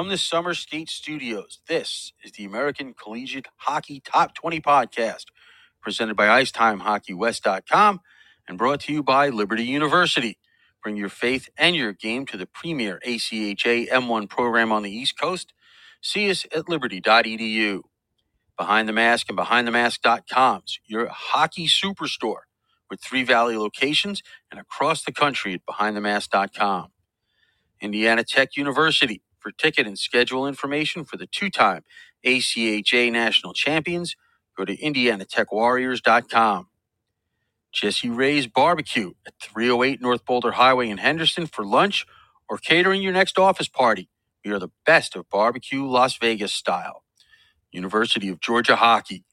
From the Summer Skate Studios, this is the American Collegiate Hockey Top 20 podcast, presented by IcetimeHockeyWest.com and brought to you by Liberty University. Bring your faith and your game to the premier ACHA M1 program on the East Coast. See us at liberty.edu. Behind the Mask and BehindTheMask.com's your hockey superstore with three Valley locations and across the country at BehindTheMask.com. Indiana Tech University for ticket and schedule information for the two-time ACHA national champions, go to indianatechwarriors.com. Jesse Ray's Barbecue at 308 North Boulder Highway in Henderson for lunch or catering your next office party. We are the best of barbecue Las Vegas style. University of Georgia Hockey,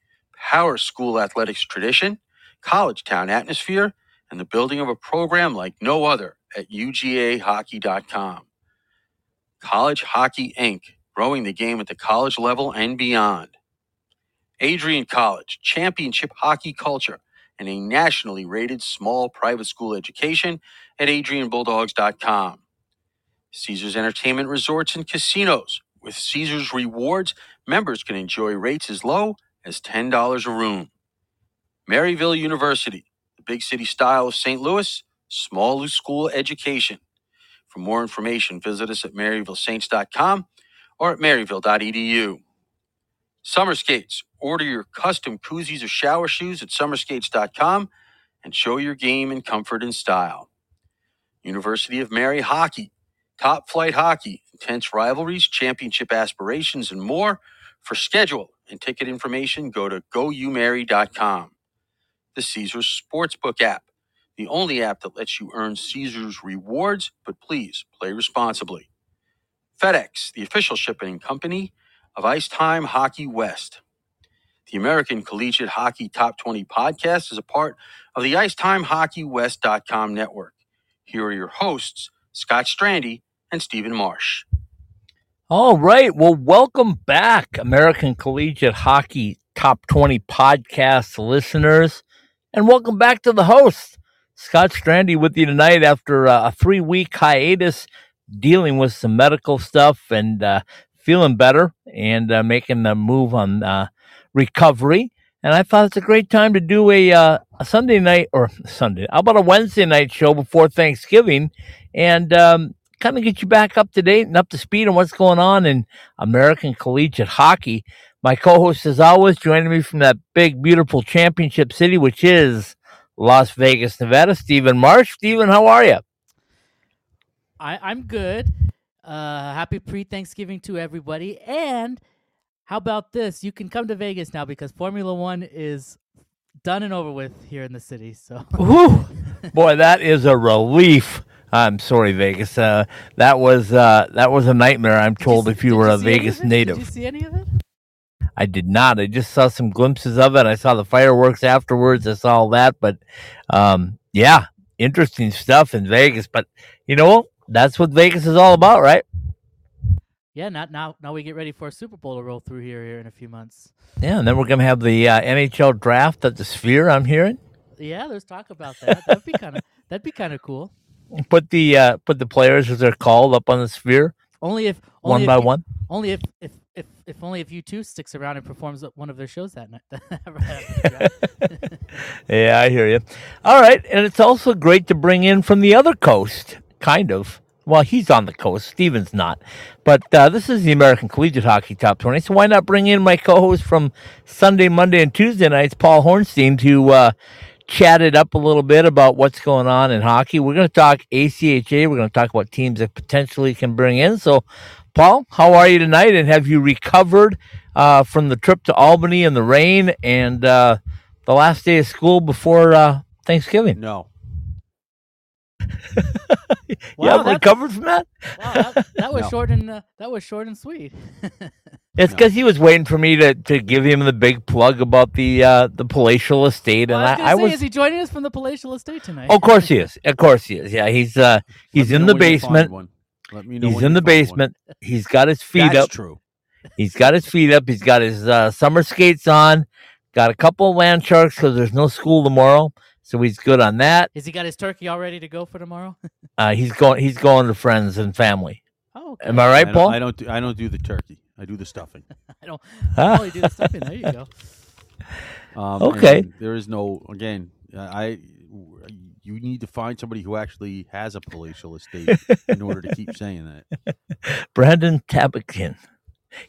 Power School athletics tradition, college town atmosphere, and the building of a program like no other at UGAHockey.com. College Hockey Inc., growing the game at the college level and beyond. Adrian College, championship hockey culture, and a nationally rated small private school education at adrianbulldogs.com. Caesars Entertainment Resorts and Casinos. With Caesars Rewards, members can enjoy rates as low as $10 a room. Maryville University, the big city style of St. Louis, small school education. For more information, visit us at maryvillesaints.com or at maryville.edu. Summer Skates. Order your custom koozies or shower shoes at summerskates.com and show your game in comfort and style. University of Mary Hockey. Top flight hockey, intense rivalries, championship aspirations, and more. For schedule and ticket information, go to goumary.com. The Caesars Sportsbook app, the only app that lets you earn Caesars rewards, but please play responsibly. FedEx, the official shipping company of Ice Time Hockey West. The American Collegiate Hockey Top 20 podcast is a part of the IcetimeHockeyWest.com network. Here are your hosts, Scott Strandy and Steven Marsh. All right. Well, welcome back, American Collegiate Hockey Top 20 podcast listeners. And welcome back to the host, Scott Strandy, with you tonight after uh, a three week hiatus dealing with some medical stuff and uh, feeling better and uh, making the move on uh, recovery. And I thought it's a great time to do a, uh, a Sunday night or Sunday, how about a Wednesday night show before Thanksgiving and um, kind of get you back up to date and up to speed on what's going on in American collegiate hockey. My co host, as always, joining me from that big, beautiful championship city, which is Las Vegas, Nevada, Steven Marsh. Steven, how are you? I, I'm good. Uh, happy pre Thanksgiving to everybody. And how about this? You can come to Vegas now because Formula One is done and over with here in the city. So, Whew. boy, that is a relief. I'm sorry, Vegas. Uh, that was uh, that was a nightmare. I'm told if you were a Vegas native. Did you see any of it? I did not. I just saw some glimpses of it. I saw the fireworks afterwards. I saw all that, but um, yeah, interesting stuff in Vegas. But you know, that's what Vegas is all about, right? Yeah, not now. Now we get ready for a Super Bowl to roll through here here in a few months. Yeah, and then we're gonna have the uh, NHL draft at the Sphere. I'm hearing. Yeah, there's talk about that. That'd be kind of that'd be kind of cool. Put the uh, put the players as they're called up on the Sphere Only if one if by one. Only if if if if only if U2 sticks around and performs one of their shows that night. Yeah, I hear you. All right, and it's also great to bring in from the other coast, kind of. Well, he's on the coast. Steven's not. But uh, this is the American Collegiate Hockey Top 20. So why not bring in my co host from Sunday, Monday, and Tuesday nights, Paul Hornstein, to uh, chat it up a little bit about what's going on in hockey. We're going to talk ACHA. We're going to talk about teams that potentially can bring in. So, Paul, how are you tonight? And have you recovered uh, from the trip to Albany and the rain and uh, the last day of school before uh, Thanksgiving? No. you Wow, haven't recovered from that? Wow, that, that was No. short and uh, that was short and sweet. It's because he was waiting for me to, to give him the big plug about the uh, the palatial estate, Well, and I was I, gonna I say, was. is he joining us from the palatial estate tonight? Oh, of course he is. Of course he is. Yeah, he's uh he's in the basement. Let me know He's in the find one. basement. He's got his feet That's up. true. He's got his feet up. He's got his uh, summer skates on. Got a couple of land sharks because there's no school tomorrow, so he's good on that. Has he got his turkey all ready to go for tomorrow? Uh, he's going. He's going to friends and family. Oh, okay. Am I I right, don't, Paul? I don't do I don't do the turkey. I do the stuffing. I don't. Oh, you do the stuffing. There you go. Um, Okay. There is no again. I you need to find somebody who actually has a palatial estate in order to keep saying that. Brandon Tabakin.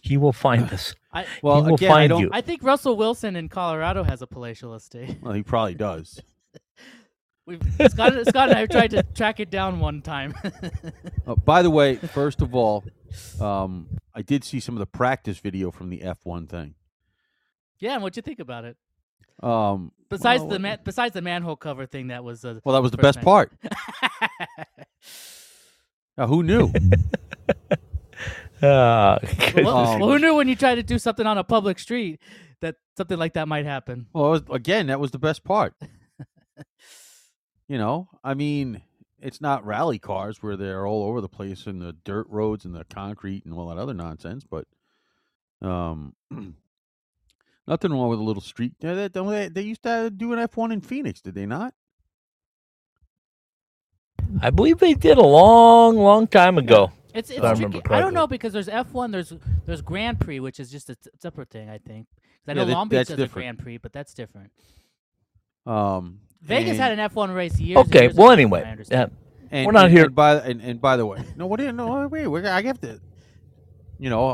He will find us. I Well, will again, I find don't. you. I think Russell Wilson in Colorado has a palatial estate. Well, he probably does. We've Scott, Scott and I have tried to track it down one time. Uh, by the way, first of all, um, I did see some of the practice video from the F1 thing. yeah, and what'd you think about it? Um, Besides well, the man, besides the manhole cover thing, that was uh, well, that was the best night. part. Now, who knew? Ah, well, Um, well, who knew when you try to do something on a public street that something like that might happen? Well, was, again, that was the best part. you know, I mean, it's not rally cars where they're all over the place in the dirt roads and the concrete and all that other nonsense, but um, nothing wrong with a little street. They, they, they, they used to do an F one in Phoenix, did they not? I believe they did a long, long time ago. It's it's I tricky. I don't know because there's F1, there's there's Grand Prix, which is just a t- separate thing. I think. I Yeah, know that- Long Beach that's does different. a Grand Prix, but that's different. Um, Vegas and- had an F1 race years. and Okay, years well, ago, anyway, what I understand. And, We're not and- here- And by and, and by the way, no, what do you no wait? Wait, I have to. You know,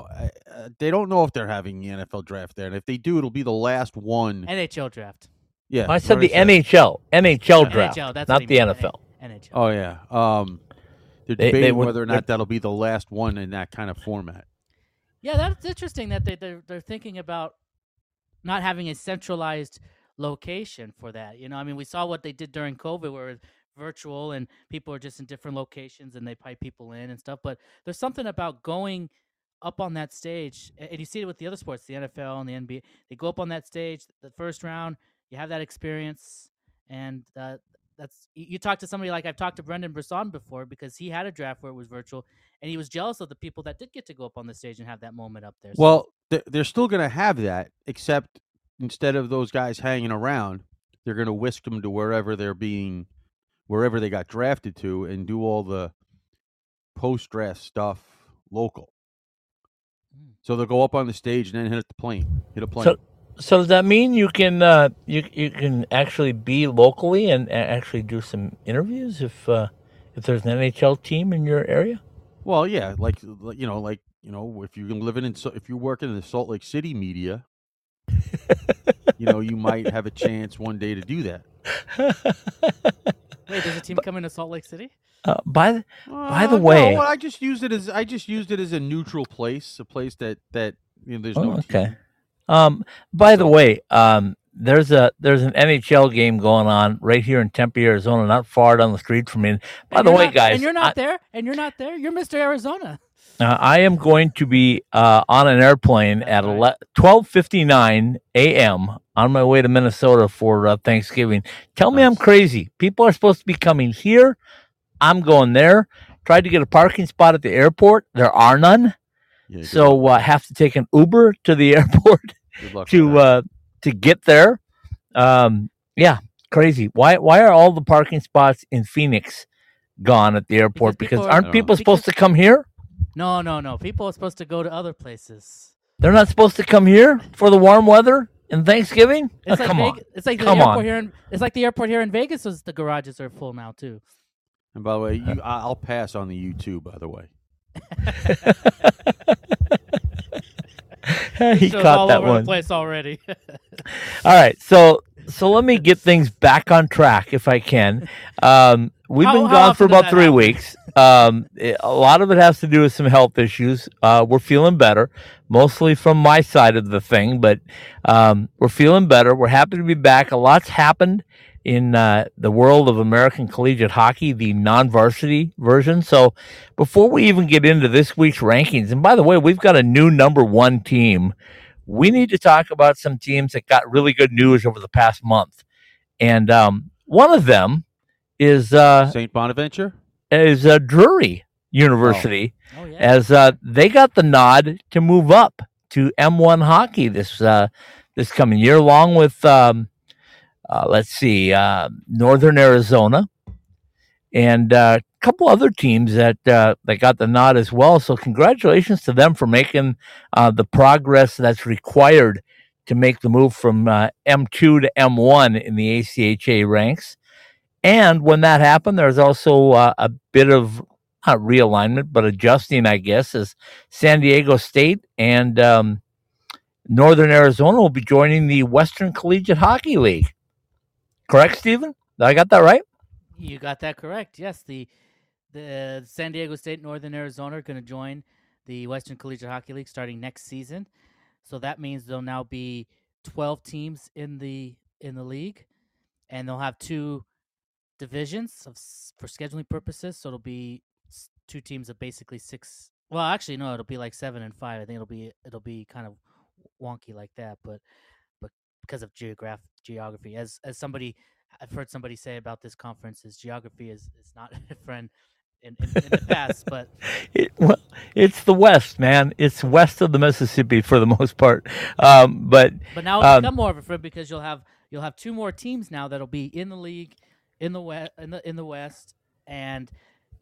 uh, they don't know if they're having the NFL draft there, and if they do, it'll be the last one. NHL draft. Yeah, I said the said. NHL, NHL Yeah. draft, NHL, that's not what he the meant, NFL. NHL. Oh yeah. Um, they're They- they debating would- whether or not that'll be the last one in that kind of format. Yeah, that's interesting that they they're, they're thinking about not having a centralized location for that. You know, I mean, we saw what they did during COVID, where it's virtual and people are just in different locations and they pipe people in and stuff. But there's something about going up on that stage, and you see it with the other sports, the NFL and the NBA. They go up on that stage, the first round, you have that experience, and uh, that's you, talk to somebody like I've talked to Brendan Brisson before because he had a draft where it was virtual, and he was jealous of the people that did get to go up on the stage and have that moment up there. So- Well, they're, they're still going to have that, except instead of those guys hanging around, they're going to whisk them to wherever they're being, wherever they got drafted to, and do all the post draft stuff local. So they'll go up on the stage and then hit the plane, hit a plane. So, so does that mean you can uh, you you can actually be locally and actually do some interviews if uh, if there's an NHL team in your area? Well, yeah, like like, you know, like you know, if you're living in, if you're working in the Salt Lake City media, you know, you might have a chance one day to do that. Wait, there's a team coming to Salt Lake City? Uh, by the By the Uh, way- no, I just used it as I just used it as a neutral place, a place that that you know, there's Oh, no. okay. team. Um, by the way, um, there's a there's an NHL game going on right here in Tempe, Arizona, not far down the street from me. By the way, not- guys, and you're I- not there, and you're not there. You're Mr. Arizona. Uh, I am going to be uh, on an airplane at twelve fifty nine a.m. on my way to Minnesota for uh, Thanksgiving. Tell me I'm crazy. People are supposed to be coming here. I'm going there. Tried to get a parking spot at the airport. There are none, Yeah, so uh, have to take an Uber to the airport good luck with to uh, to get there. Um, yeah, crazy. Why why are all the parking spots in Phoenix gone at the airport? Because Because, people are- aren't people supposed to come here? No, no, no. People are supposed to go to other places. They're not supposed to come here for the warm weather and Thanksgiving. Oh, It's like come Veg- on. It's like the Come airport on. here in it's like the airport here in Vegas. Was the garages are full now too. And by the way, you, I- I'll pass on the YouTube. By the way, he Shows caught all that over one. the place already. All right, so so let me get things back on track if I can. Um, we've How- been gone for about three happen? weeks. Um, it- a lot of it has to do with some health issues. Uh, we're feeling better, mostly from my side of the thing, but um, we're feeling better. We're happy to be back. A lot's happened in uh, the world of American collegiate hockey, the non-varsity version. So before we even get into this week's rankings, and by the way, we've got a new number one team we need to talk about some teams that got really good news over the past month. And um, one of them is uh, Saint Bonaventure. is uh, Drury University, oh yeah. as uh, they got the nod to move up to M1 hockey this uh, this coming year, along with um, uh, let's see, uh, Northern Arizona and uh, a couple other teams that uh, that got the nod as well. So congratulations to them for making uh, the progress that's required to make the move from uh, M2 to M1 in the ACHA ranks. And when that happened, there's also uh, a bit of not realignment, but adjusting, I guess, as San Diego State and um, Northern Arizona will be joining the Western Collegiate Hockey League. Correct, Steven? I got that right? You got that correct. Yes, the the San Diego State, Northern Arizona are going to join the Western Collegiate Hockey League starting next season. So that means there'll now be 12 teams in the in the league, and they'll have two divisions of, for scheduling purposes. So it'll be two teams of basically six. Well, actually, no, it'll be like seven and five. I think it'll be it'll be kind of wonky like that, but but because of geograph geography, as as somebody I've heard somebody say about this conference is geography is is not a friend in, in, in the past, but it, well, it's the West, man. It's west of the Mississippi for the most part. Um, but but now it'll um, become more of a friend because you'll have you'll have two more teams now that'll be in the league in the west in the in the West, and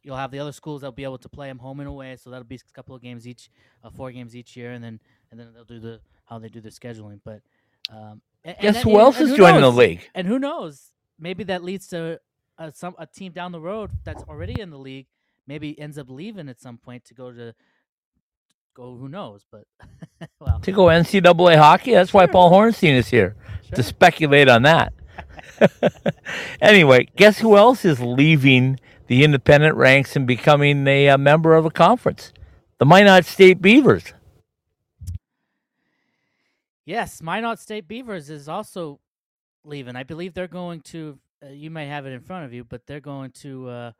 you'll have the other schools that'll be able to play them home and away. So that'll be a couple of games each, uh, four games each year, and then and then they'll do the how they do their scheduling. But um, guess and, who and, else and is joining knows? the league? And who knows? Maybe that leads to a, some a team down the road that's already in the league. Maybe ends up leaving at some point to go to go. Who knows? But well, to go NCAA hockey. That's sure. why Paul Hornstein is here sure. to speculate on that. anyway, guess who else is leaving the independent ranks and becoming a, a member of a conference? The Minot State Beavers. Yes, Minot State Beavers is also leaving. I believe they're going to. Uh, you may have it in front of you, but they're going to. Uh,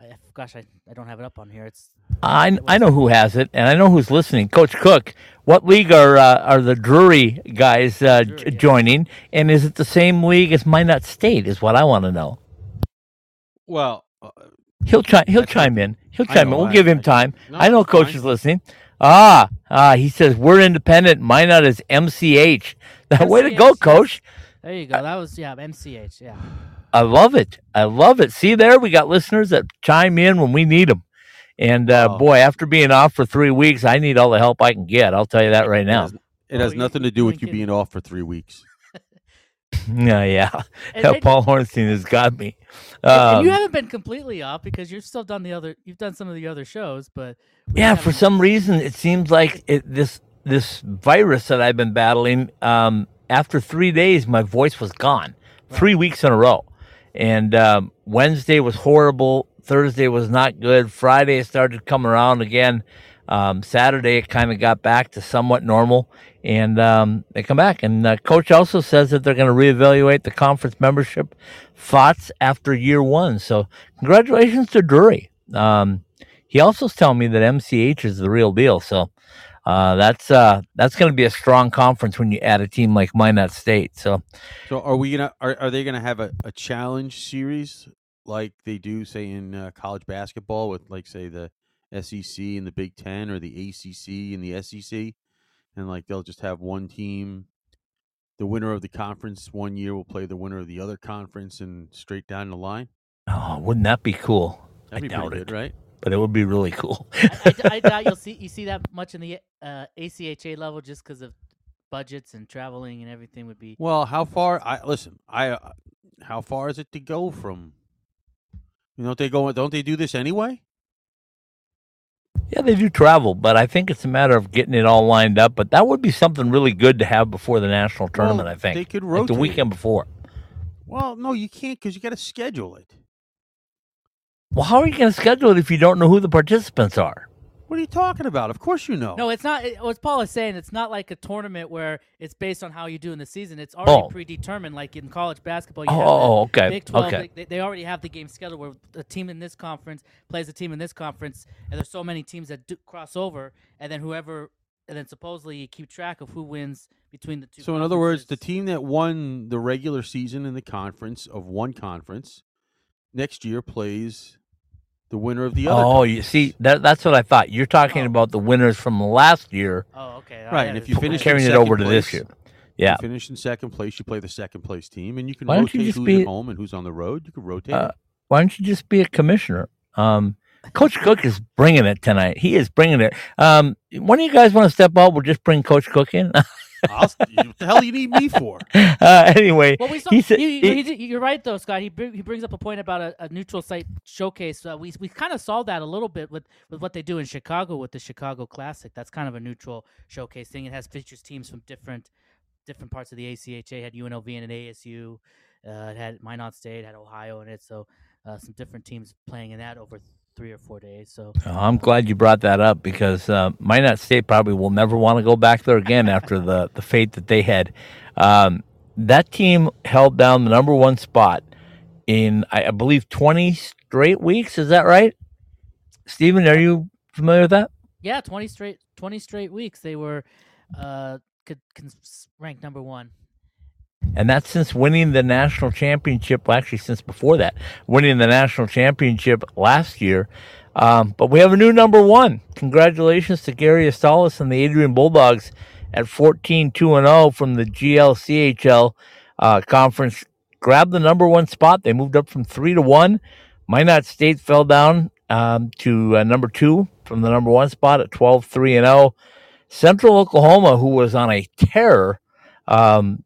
I, gosh, I, I don't have it up on here. It's. I I know who has it, and I know who's listening. Coach Cook, what league are uh, are the Drury guys uh, Drury, j- joining, and is it the same league as Minot State? Is what I want to know. Well, uh, he'll chime. He'll chime in. He'll chime in. We'll I, give him time. No, I know Coach fine. is listening. Ah, ah, he says we're independent. Minot is MCH. MCH. Way to go, Coach. There you go. That was yeah, MCH. Yeah. I love it. I love it. See there, we got listeners that chime in when we need them. And uh, oh. boy, after being off for three weeks, I need all the help I can get. I'll tell you that right now. It has, it has oh, nothing to do with you being off for three weeks. yeah, yeah. yeah Paul Hornstein has got me. Um, you haven't been completely off because you've still done the other. You've done some of the other shows, but yeah, for some reason, it seems like it, this this virus that I've been battling. Um, after three days, my voice was gone. Right. Three weeks in a row, and um, Wednesday was horrible. Thursday was not good. Friday it started coming around again. Um, Saturday it kind of got back to somewhat normal, and um, they come back. And uh, coach also says that they're going to reevaluate the conference membership thoughts after year one. So congratulations to Drury. Um, he also's telling me that MCH is the real deal. So uh, that's uh, that's going to be a strong conference when you add a team like Minot State. So, so are we gonna are, are they gonna have a, a challenge series like they do say in uh, college basketball with like say the SEC and the Big Ten or the ACC and the SEC, and like they'll just have one team. The winner of the conference one year will play the winner of the other conference and straight down the line. Oh, wouldn't that be cool? That'd I be doubt it, good, right? But it would be really cool. I, I, I, doubt you'll see you see that much in the uh, ACHA level just because of budgets and traveling and everything would be. Well, how far? I listen. I uh, how far is it to go from? You know, they go. Don't they do this anyway? Yeah, they do travel, but I think it's a matter of getting it all lined up. But that would be something really good to have before the national tournament. Well, I think they could rotate like the weekend before. Well, no, you can't because you got to schedule it. Well, how are you going to schedule it if you don't know who the participants are? What are you talking about? Of course you know. No, it's not. It, what Paul is saying, it's not like a tournament where it's based on how you do in the season. It's already oh. predetermined, like in college basketball. You oh, okay. Big 12, okay. They, they, already have the game scheduled where a team in this conference plays a team in this conference, and there's so many teams that do cross over, and then whoever, and then supposedly you keep track of who wins between the two. So, in other words, the team that won the regular season in the conference of one conference next year plays the winner of the other. Oh, you see, that, that's what I thought. You're talking oh. about the winners from last year. Oh, okay. right, and if you finish carrying it over to this year, yeah, finish in second place, you play the second place team, and you can Why rotate who's be, at home and who's on the road. You can rotate. Uh, why don't you just be a commissioner? Um, Coach Cook is bringing it tonight. He is bringing it. Um, one of you guys want to step up? We'll just bring Coach Cook in. I'll, what the hell you need me for? Uh, anyway, Well, we saw, he said you, you- he- he- you're right though, Scott. He bring, he brings up a point about a, a neutral site showcase. Uh, we we kind of saw that a little bit with, with what they do in Chicago with the Chicago Classic. That's kind of a neutral showcase thing. It has features teams from different different parts of the ACHA. It had UNLV and an ASU. Uh, it had Minot State, had Ohio in it. So uh, some different teams playing in that over three or four days. So Oh, I'm glad you brought that up because uh, Minot State probably will never want to go back there again after the, the fate that they had. Um, that team held down the number one spot in, I, I believe, 20 straight weeks. Is that right? Steven, are you familiar with that? yeah, twenty straight twenty straight weeks they were uh, could, could rank number one. And that's since winning the national championship. Well, actually, since before that, winning the national championship last year. Um, but we have a new number one. Congratulations to Gary Astalos and the Adrian Bulldogs at 14 2 0 from the GLCHL uh, conference. Grabbed the number one spot. They moved up from 3 to 1. Minot State fell down um, to uh, number two from the number one spot at 12 3 and 0. Central Oklahoma, who was on a tear, um,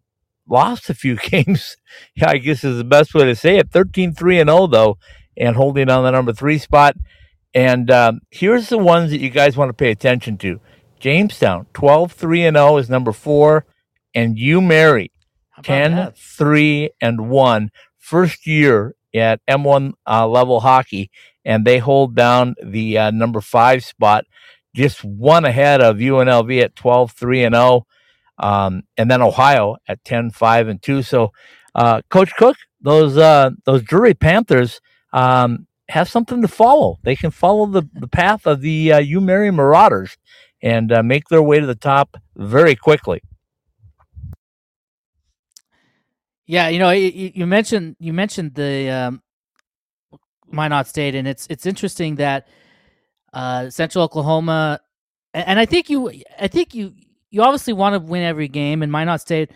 lost a few games. I guess is the best way to say it. 13 3 and 0, though, and holding on the number three spot. And um, here's the ones that you guys want to pay attention to Jamestown, 12 3 and 0 is number four. And UMary, How 10 that? 3 and 1 first year at m1 uh, level hockey and they hold down the uh, number 5 spot just one ahead of UNLV at 12 3 and 0 um, and then Ohio at 10 5 and 2 so uh, coach Cook those uh, those Drury Panthers um, have something to follow. They can follow the, the path of the uh, UMary Marauders and uh, make their way to the top very quickly. Yeah, you know, you, you you mentioned you mentioned the um, Minot State, and it's it's interesting that uh, Central Oklahoma, and, and I think you, I think you, you obviously want to win every game, and Minot State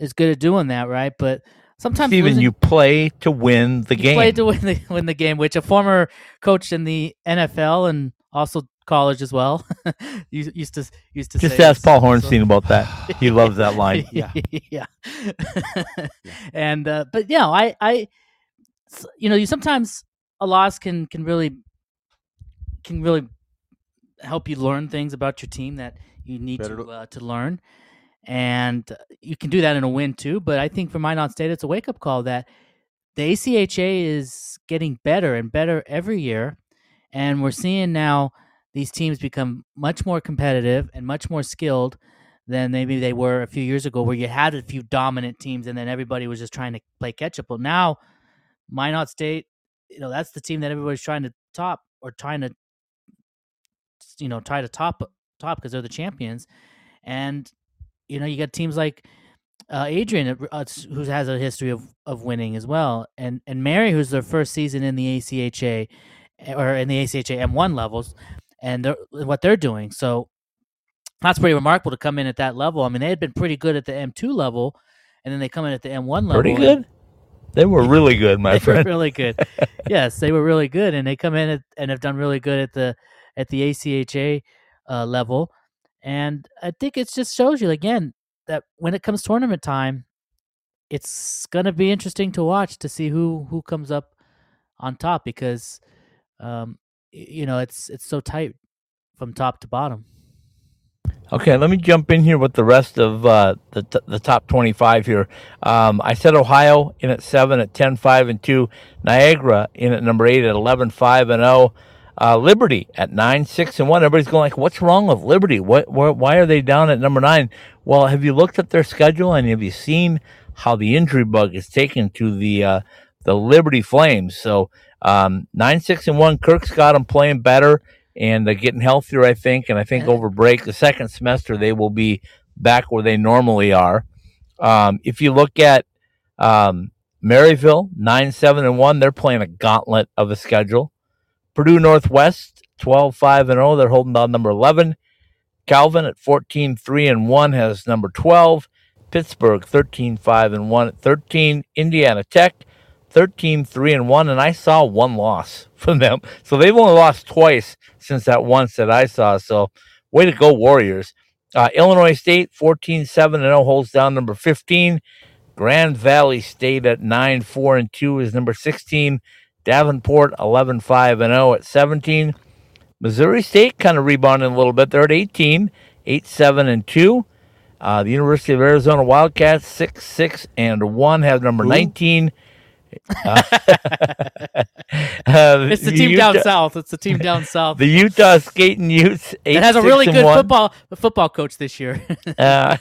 is good at doing that, right? But sometimes even losing- you play to win the you game. play to win the win the game, which a former coach in the NFL and also college as well used used to used to Just say ask this, Paul so- Hornstein about that. He loves that line. Yeah. yeah. and uh, but yeah, I you know you sometimes a loss can can really can really help you learn things about your team that you need Better to to- uh, to learn, and uh, you can do that in a win too. But I think for Minot State, it's a wake up call that the ACHA is getting better and better every year, and we're seeing now these teams become much more competitive and much more skilled than maybe they were a few years ago, where you had a few dominant teams and then everybody was just trying to play catch up. Well, now Minot State, you know, that's the team that everybody's trying to top or trying to, you know, try to top top because they're the champions, and you know you got teams like uh, Adrian, uh, who has a history of, of winning as well, and and Mary, who's their first season in the ACHA or in the ACHA M1 levels, and they're, what they're doing. So that's pretty remarkable to come in at that level. I mean, they had been pretty good at the M2 level, and then they come in at the M1 level. Pretty and good. They were really good, my they were friend. really good. yes, they were really good, and they come in at, and have done really good at the at the ACHA uh, level. And I think it just shows you again that when it comes tournament time, it's gonna be interesting to watch to see who who comes up on top because um, you know it's it's so tight from top to bottom. Okay, let me jump in here with the rest of uh, the t- the top 25 here. Um, I said Ohio in at 7 at 10 5 and 2. Niagara in at number 8 at 11 5 and 0. Uh, Liberty at 9 6 and 1. Everybody's going like, what's wrong with Liberty? What, wh- why are they down at number 9? Well, have you looked at their schedule and have you seen how the injury bug is taken to the uh, the Liberty Flames? So um, 9 6 and 1. Kirk's got them playing better and uh, getting healthier, I think. And I think over break, the second semester, they will be back where they normally are. Um, if you look at um, Maryville, 9 7 and 1, they're playing a gauntlet of a schedule. Purdue Northwest, 12 5 and 0, they're holding down number 11. Calvin at 14 3 and 1 has number 12. Pittsburgh 13 5 and 1 at 13. Indiana Tech 13 3 and 1, and I saw one loss from them. So they've only lost twice since that once that I saw. So way to go, Warriors. Uh, Illinois State 14 7 and 0 holds down number 15. Grand Valley State at 9 4 and 2 is number 16. Davenport 11 5 and 0 at 17. Missouri State kind of rebounding a little bit. They're at 18, 8 7 and 2. Uh, the University of Arizona Wildcats 6 6 and 1 have number Who? 19. Uh, It's the team down south. It's the team down south. The Utah Skating Utes. Eight, It has a really good one. football football coach this year. Uh,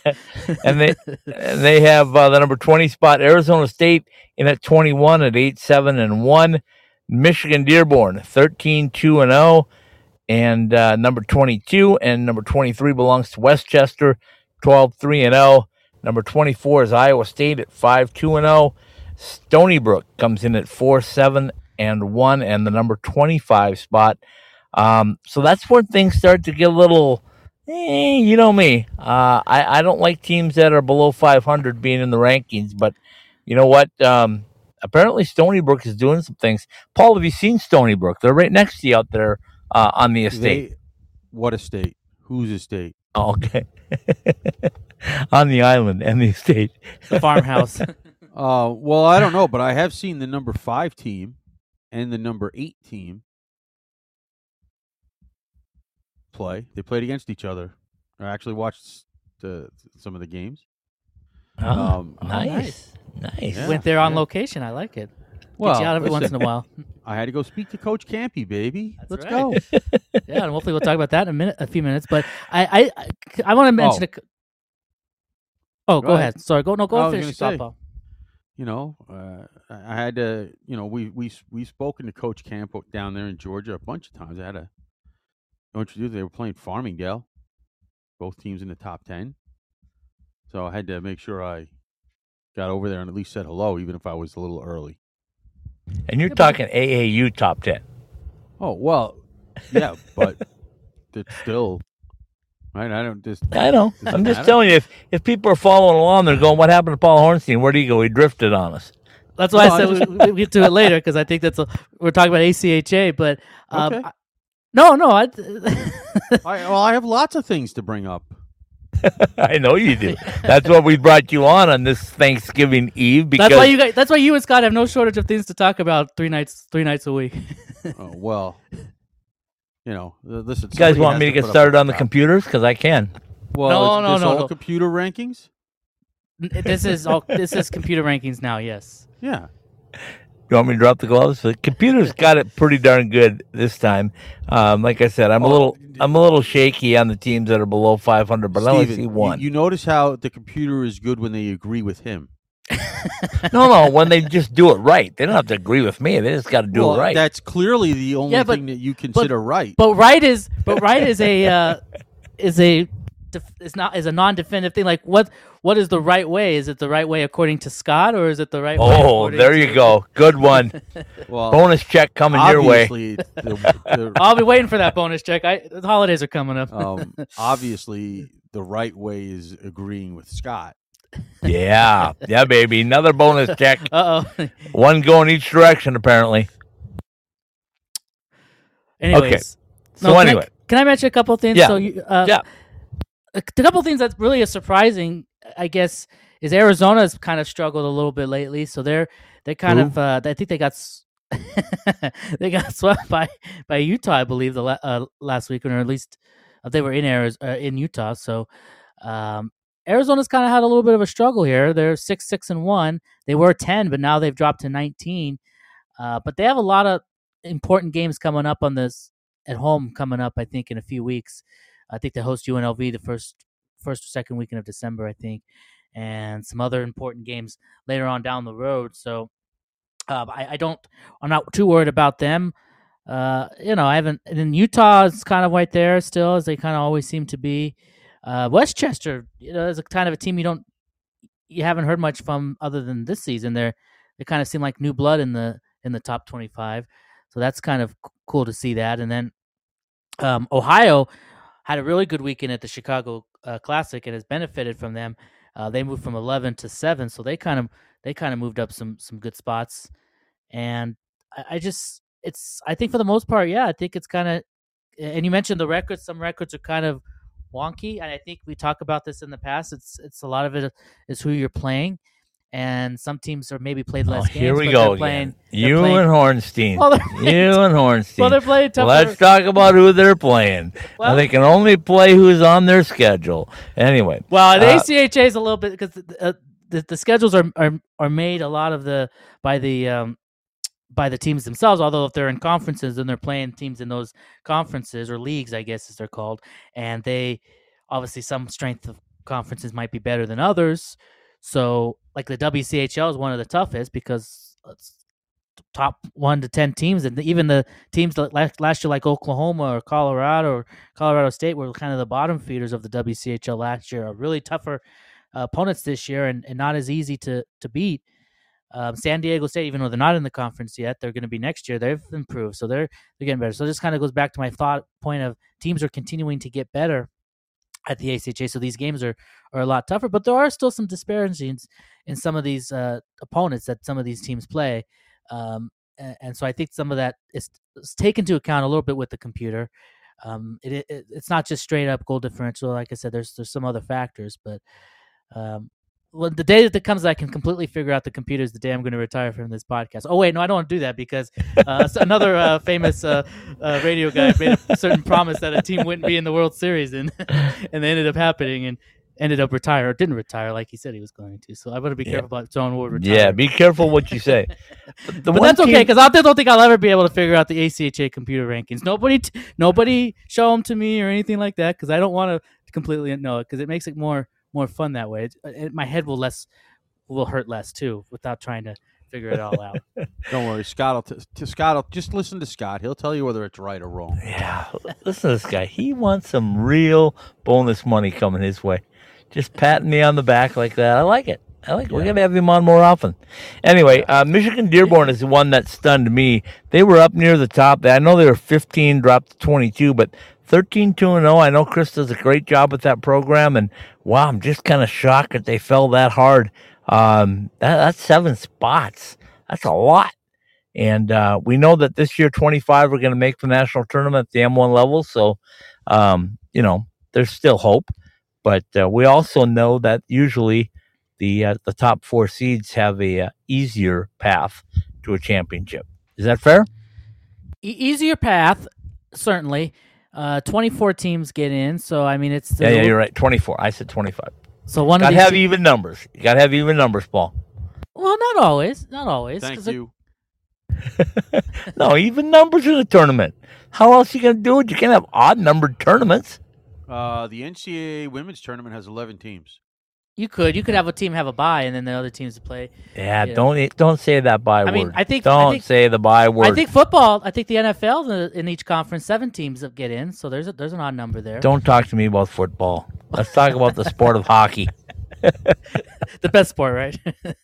and they and they have uh, the number 20 spot Arizona State in at 21 at 8 7 and 1 Michigan Dearborn 13 2 and 0 and uh, number 22 and number 23 belongs to West Chester 12 3 and 0 number 24 is Iowa State at 5 2 and 0 Stony Brook comes in at 4 7 and 1 and the number 25 spot um, so that's where things start to get a little Eh, you know me. Uh, I, I don't like teams that are below 500 being in the rankings, but you know what? Um, apparently, Stony Brook is doing some things. Paul, have you seen Stony Brook? They're right next to you out there uh, on the estate. They, what estate? Whose estate? Oh, okay. on the island and the estate. the farmhouse. Uh, well, I don't know, but I have seen the number five team and the number eight team play. They played against each other. I actually watched the, some of the games. Oh, Um, nice. Nice. Yeah. Went there on yeah. location. I like it. Gets Well, you out every once in a while. I had to go speak to Coach Campy, baby. That's Let's right. go. Yeah, and hopefully we'll talk about that in a minute, a few minutes. But I, I, I, want to mention. Oh. a c- oh, go, Go ahead. ahead. Sorry, go. No, go I and finish gonna your say. softball. You know, uh, I I had to, you know, we we we've spoken to Coach Camp down there in Georgia a bunch of times. I had to know what you do. They were playing Farmingdale, both teams in the top ten. So I had to make sure I got over there and at least said hello, even if I was a little early. And you're talking AAU top 10. Oh well, yeah, but it's still right. I don't just. I know. Does I'm just matter? telling you, if, if people are following along, they're going, What happened to Paul Hornstein? Where did he go? He drifted on us. That's why No, I I said we, we- we get to it later because I think that's a, we're talking about ACHA. But um, Okay. I- no, no, I, I, well, I have lots of things to bring up. I know you do. That's what we brought you on on this Thanksgiving Eve because that's why you guys. That's why you and Scott have no shortage of things to talk about three nights, three nights a week. Oh, well, you know, th- listen. you guys want me to get started on the computers because I can. Well, No, is no, this no, all no. computer rankings. this is all. This is computer rankings now. Yes. Yeah. You want me to drop the gloves? The computers got it pretty darn good this time. Um, like I said, I'm a Oh, little, d- I'm a little shaky on the teams that are below 500, but I only Steven, see you- one. You, notice how the computer is good when they agree with him. No, no, when they just do it right, they don't have to agree with me. They just got to do Well, it right. That's clearly the only Yeah, but- thing that you consider right. But right is but right is a uh, is a def- is not is a non-definitive thing. Like what what is the right way? Is it the right way according to Scott, or is it the right way? oh, according there to- you go. Good one. well, Bonus check coming your way. the, the, I'll be waiting for that bonus check. I the holidays are coming up. um, obviously, the right way is agreeing with Scott. Yeah, yeah, baby. Another bonus check. Uh oh. One going each direction, apparently. Anyways. So can I- anyway. can I mention a couple things? Yeah. So you, uh, Yeah. a, a couple things that's really surprising, I guess, is Arizona's kind of struggled a little bit lately. So they're they kind Who? of uh, I think they got they got swept by by Utah, I believe, the la- uh, last week, or at least uh, they were in Arizona, uh, in Utah. So um, Arizona's kind of had a little bit of a struggle here. They're six six and one. They were ten, but now they've dropped to nineteen. Uh, but they have a lot of important games coming up on this at home coming up. I think in a few weeks. I think they host UNLV the first first or second weekend of December, I think, and some other important games later on down the road. So uh, I, I don't, I'm not too worried about them. Uh, you know, I haven't. And then Utah is kind of right there still, as they kind of always seem to be. Uh, West Chester, you know, is a kind of a team you don't, you haven't heard much from other than this season. They're they kind of seem like new blood in the in the top 25. So that's kind of cool to see that. And then um, Ohio had a really good weekend at the Chicago uh, Classic and has benefited from them. Uh, they moved from 11 to 7, so they kind of they kind of moved up some some good spots. and I, I just it's I think for the most part, yeah, I think it's kind of. And you mentioned the records. Some records are kind of wonky, and I think we talk about this in the past. It's it's a lot of it is who you're playing, and some teams are maybe played less Oh, games. here we go playing. You playing- and Hornstein. Well, playing- you and Hornstein. well, they're playing tougher. Let's talk about who they're playing. Well- they can only play who's on their schedule. Anyway, Well, the Uh, ACHA is a little bit because the, uh, the the schedules are, are are made a lot of the by the um by the teams themselves. Although if they're in conferences, then they're playing teams in those conferences or leagues, I guess as they're called, and they obviously some strength of conferences might be better than others. So, like the WCHL is one of the toughest because it's top one to ten teams, and even the teams that last year, like Oklahoma or Colorado or Colorado State, were kind of the bottom feeders of the WCHL last year. Are really tougher uh, opponents this year, and, and not as easy to to beat. Um, San Diego State, even though they're not in the conference yet, they're going to be next year. They've improved, so they're they're getting better. So this kind of goes back to my thought point of teams are continuing to get better at the ACHA. So these games are are a lot tougher, but there are still some disparities in some of these uh, opponents that some of these teams play. Um, and, and so I think some of that is, is taken into account a little bit with the computer. Um, it, it it's not just straight up goal differential. Like I said, there's there's some other factors, but um, the day that it comes, I can completely figure out the computer is the day I'm going to retire from this podcast. Oh wait, no, I don't want to do that because uh, another uh, famous uh, uh, radio guy made a certain promise that a team wouldn't be in the World Series, and and they ended up happening and ended up retire or didn't retire like he said he was going to. So I better be Yeah. careful about throwing word retire. yeah, be careful what you say. But, but that's okay because I don't think I'll ever be able to figure out the ACHA computer rankings. Nobody, t- nobody show them to me or anything like that because I don't want to completely know it because it makes it more more fun that way. It, it, my head will less will hurt less too without trying to figure it all out. Don't worry, Scott. Will t- to Scott, will, just listen to Scott. He'll tell you whether it's right or wrong. Yeah, listen to this guy. He wants some real bonus money coming his way. Just patting me on the back like that. I like it. I like it. We're gonna have him on more often. Anyway, uh, Michigan Dearborn is the one that stunned me. They were up near the top. I know they were 15, dropped to 22, but 13 2 0. I know Chris does a great job with that program, and wow, I'm just kind of shocked that they fell that hard. Um, that, that's seven spots. That's a lot. And uh, we know that this year, 25 are going to make the national tournament at the M1 level. So, um, you know, there's still hope. But uh, we also know that usually the uh, the top four seeds have a uh, easier path to a championship. Is that fair? e- easier path, certainly. Uh, 24 teams get in, so I mean it's Yeah, yeah, you're right. 24. I said 25. so one Got to these. have te- even numbers. You got to have even numbers, Paul. well, not always, not always. Thank it- you. no, even numbers in a tournament. How else you going to do it? You can't have odd numbered tournaments. Uh, the NCAA women's tournament has 11 teams. You could, you could have a team have a bye, and then the other teams to play. Yeah, Yeah. don't don't say that by I word. mean, I think- don't think- say the by word. I think football. I think the NFL in each conference, seven teams get in. So there's a, there's an odd number there. Don't talk to me about football. Let's talk about the sport of hockey. the best sport, right?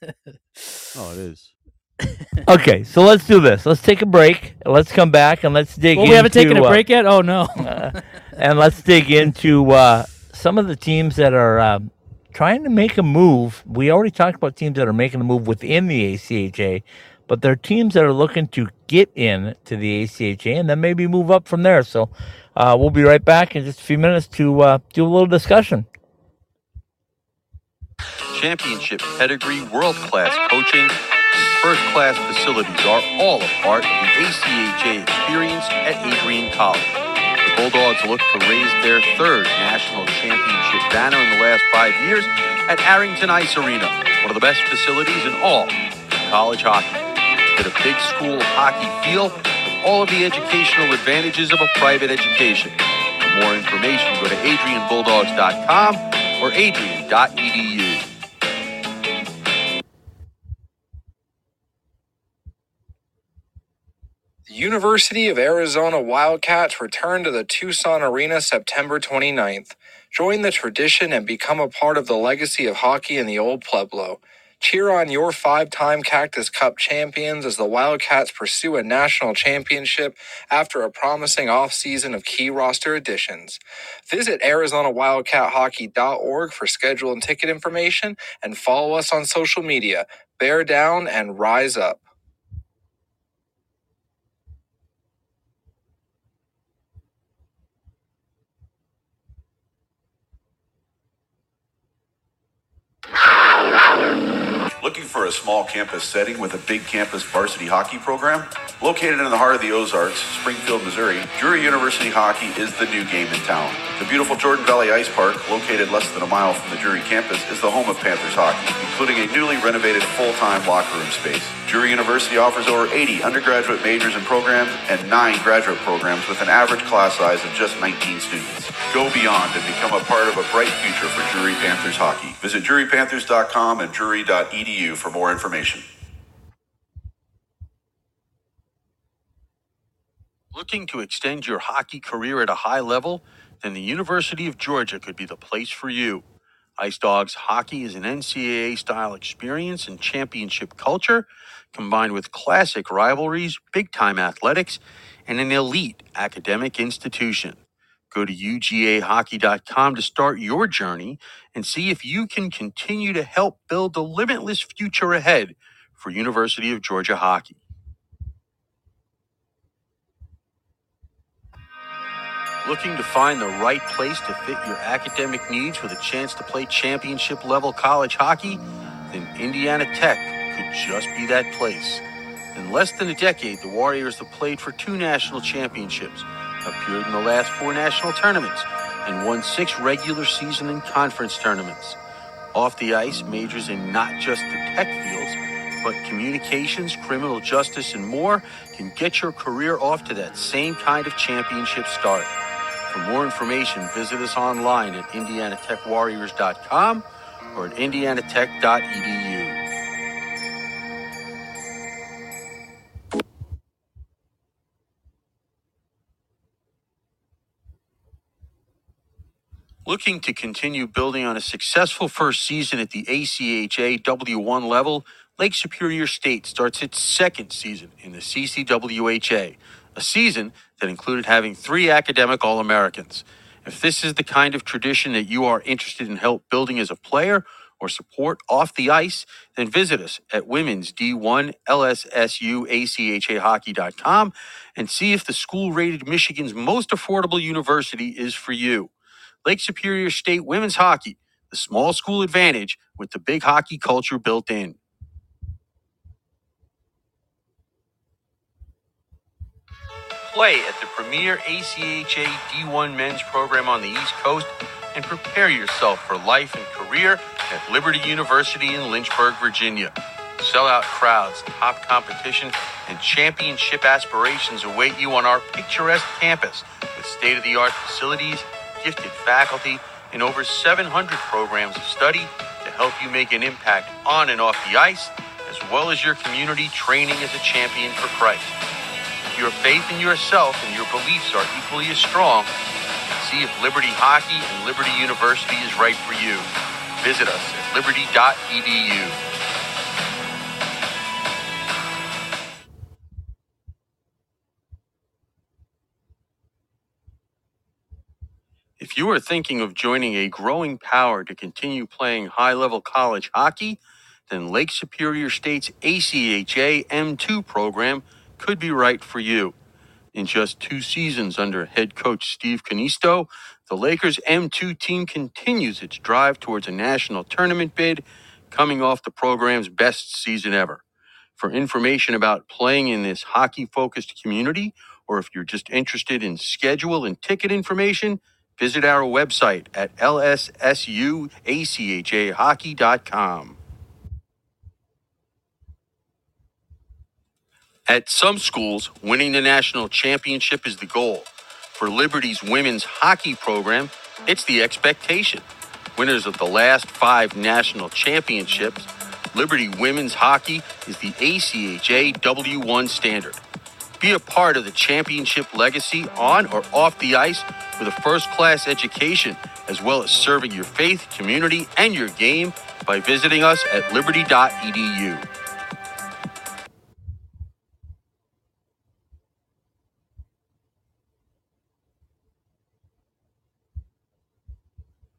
Oh, it is. Okay, so let's do this. Let's take a break. Let's come back and let's dig well, into. we haven't taken a uh, break yet. Oh no. uh, and let's dig into uh, some of the teams that are uh, trying to make a move. We already talked about teams that are making a move within the ACHA, but there are teams that are looking to get in to the ACHA and then maybe move up from there. So uh, we'll be right back in just a few minutes to uh, do a little discussion. Championship pedigree, world class coaching, first class facilities are all a part of the ACHA experience at Adrian College. The Bulldogs look to raise their third national championship banner in the last five years at Arrington Ice Arena, one of the best facilities in all college hockey. Get a big school hockey feel with all of the educational advantages of a private education. For more information, go to adrianbulldogs.com or adrian.edu. University of Arizona Wildcats return to the Tucson Arena September 29th. Join the tradition and become a part of the legacy of hockey in the Old Pueblo. Cheer on your five time Cactus Cup champions as the Wildcats pursue a national championship after a promising offseason of key roster additions. Visit ArizonaWildcatHockey.org for schedule and ticket information and follow us on social media. Bear down and rise up. A small campus setting with a big campus varsity hockey program? Located in the heart of the Ozarks, Springfield, Missouri, Drury University Hockey is the new game in town. The beautiful Jordan Valley Ice Park, located less than a mile from the Drury campus, is the home of Panthers hockey, including a newly renovated full-time locker room space. Drury University offers over 80 undergraduate majors and programs and nine graduate programs with an average class size of just 19 students. Go beyond and become a part of a bright future for Drury Panthers hockey. Visit drurypanthers.com and drury.edu for more information. Looking to extend your hockey career at a high level? Then the University of Georgia could be the place for you. Ice Dogs hockey is an NCAA style experience and championship culture combined with classic rivalries, big time athletics, and an elite academic institution. Go to UGAHockey.com to start your journey and see if you can continue to help build the limitless future ahead for University of Georgia hockey. Looking to find the right place to fit your academic needs with a chance to play championship level college hockey? Then Indiana Tech could just be that place. In less than a decade, the Warriors have played for two national championships, appeared in the last four national tournaments, and won six regular season and conference tournaments. Off the ice, majors in not just the tech fields, but communications, criminal justice, and more can get your career off to that same kind of championship start. For more information, visit us online at indianatechwarriors.com or at indianatech.edu. Looking to continue building on a successful first season at the ACHA W1 level, Lake Superior State starts its second season in the CCWHA, a season that included having three academic All Americans. If this is the kind of tradition that you are interested in help building as a player or support off the ice, then visit us at women's D1 LSSU ACHA hockey.com and see if the school rated Michigan's most affordable university is for you. Lake Superior State Women's Hockey, the small school advantage with the big hockey culture built in. Play at the premier ACHA D1 men's program on the East Coast and prepare yourself for life and career at Liberty University in Lynchburg, Virginia. Sellout crowds, top competition, and championship aspirations await you on our picturesque campus with state of the art facilities, gifted faculty, and over 700 programs of study to help you make an impact on and off the ice, as well as your community training as a champion for Christ. If your faith in yourself and your beliefs are equally as strong, see if Liberty Hockey and Liberty University is right for you. Visit us at liberty.edu. If you are thinking of joining a growing power to continue playing high level college hockey, then Lake Superior State's ACHA M2 program could be right for you. In just two seasons under head coach Steve Canisto, the Lakers M2 team continues its drive towards a national tournament bid, coming off the program's best season ever. For information about playing in this hockey focused community, or if you're just interested in schedule and ticket information, visit our website at lssuachahockey.com. At some schools, winning the national championship is the goal. For Liberty's women's hockey program, it's the expectation. Winners of the last five national championships, Liberty Women's Hockey is the ACHA W1 standard. Be a part of the championship legacy on or off the ice with a first class education, as well as serving your faith, community, and your game by visiting us at liberty.edu.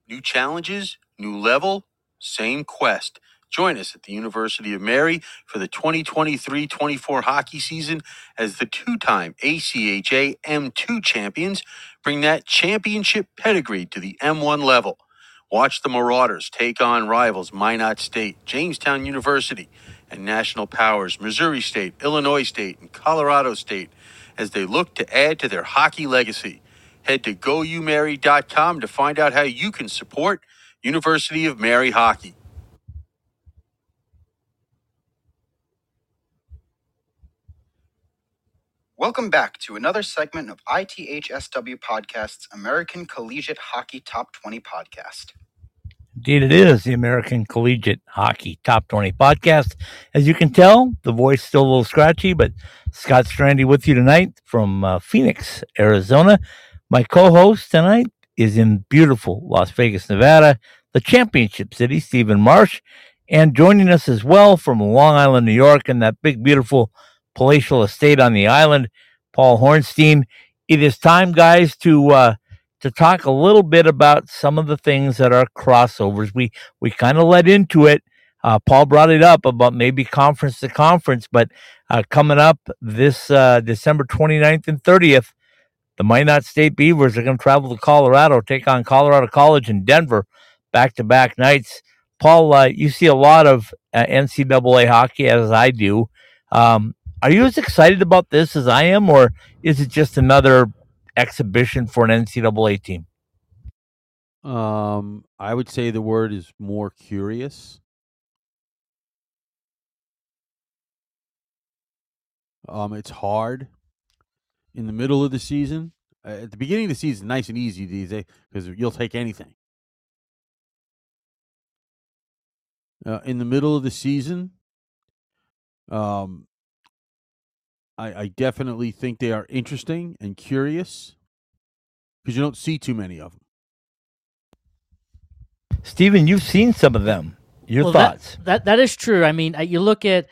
New challenges, new level, same quest. Join us at the University of Mary for the 2023 24 hockey season as the two time ACHA M2 champions bring that championship pedigree to the M1 level. Watch the Marauders take on rivals Minot State, Jamestown University, and national powers, Missouri State, Illinois State, and Colorado State, as they look to add to their hockey legacy. Head to goumary.com to find out how you can support University of Mary Hockey. Welcome back to another segment of ITHSW Podcast's American Collegiate Hockey Top 20 podcast. Indeed, it is the American Collegiate Hockey Top 20 podcast. As you can tell, the voice still a little scratchy, but Scott Strandy with you tonight from uh, Phoenix, Arizona. My co host tonight is in beautiful Las Vegas, Nevada, the championship city, Steven Marsh. And joining us as well from Long Island, New York, and that big, beautiful palatial estate on the island, Paul Hornstein. It is time, guys, to uh, to talk a little bit about some of the things that are crossovers. We we kind of led into it. Uh, Paul brought it up about maybe conference to conference, but uh, coming up this uh, December 29th and 30th, the Minot State Beavers are going to travel to Colorado, take on Colorado College in Denver, back to back nights. Paul, uh, you see a lot of uh, NCAA hockey as I do. Um, are you as excited about this as I am, or is it just another exhibition for an NCAA team? Um, I would say the word is more curious. Um, it's hard in the middle of the season. Uh, at the beginning of the season, nice and easy these days because you'll take anything. Uh, in the middle of the season, um, I, I definitely think they are interesting and curious because you don't see too many of them. Steven, you've seen some of them. Your Well, thoughts? That, that that is true. I mean, uh, you look at,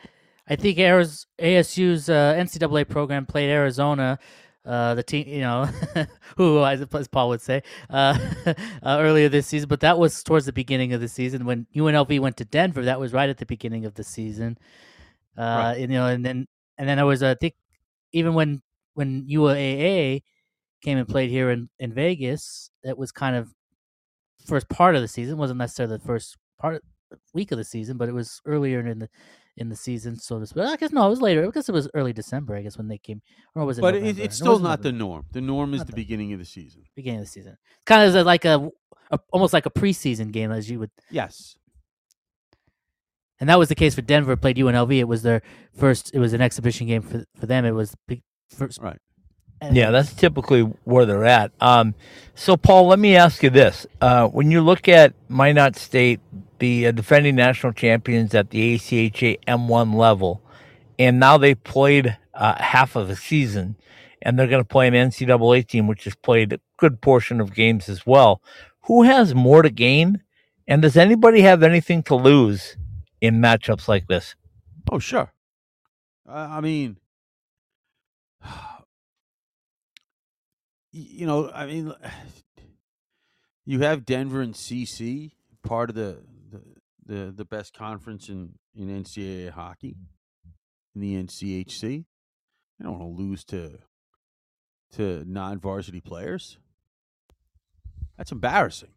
I think Ariz- ASU's uh, NCAA program played Arizona, uh, the team, you know, who as as Paul would say, uh, uh, earlier this season. But that was towards the beginning of the season when UNLV went to Denver. That was right at the beginning of the season. Uh, Right. and, you know, and then and then there was I think even when when UAA came and played here in in Vegas, that was kind of first part of the season. wasn't necessarily the first part week of the season, but it was earlier in the in the season, so to speak. I guess no, it was later. I guess it was early December. I guess when they came, or was it? But it, November? it's it still wasn't not the norm. The norm is Not the the- beginning of the season. beginning of the season. Kind of like a, a almost like a preseason game, as you would. Yes. And that was the case for Denver. Played UNLV. It was their first. It was an exhibition game for for them. It was big first. Right. and- Yeah, that's typically where they're at. Um, so, Paul, let me ask you this: uh, when you look at Minot State, the uh, defending national champions at the ACHA M1 level, and now they've played uh, half of a season, and they're going to play an NCAA team, which has played a good portion of games as well. Who has more to gain, and does anybody have anything to lose in matchups like this? Oh, sure. I mean, you know, I mean, you have Denver and CC, part of the the the, the best conference in in NCAA hockey, in the NCHC. You don't want to lose to to non varsity players. That's embarrassing.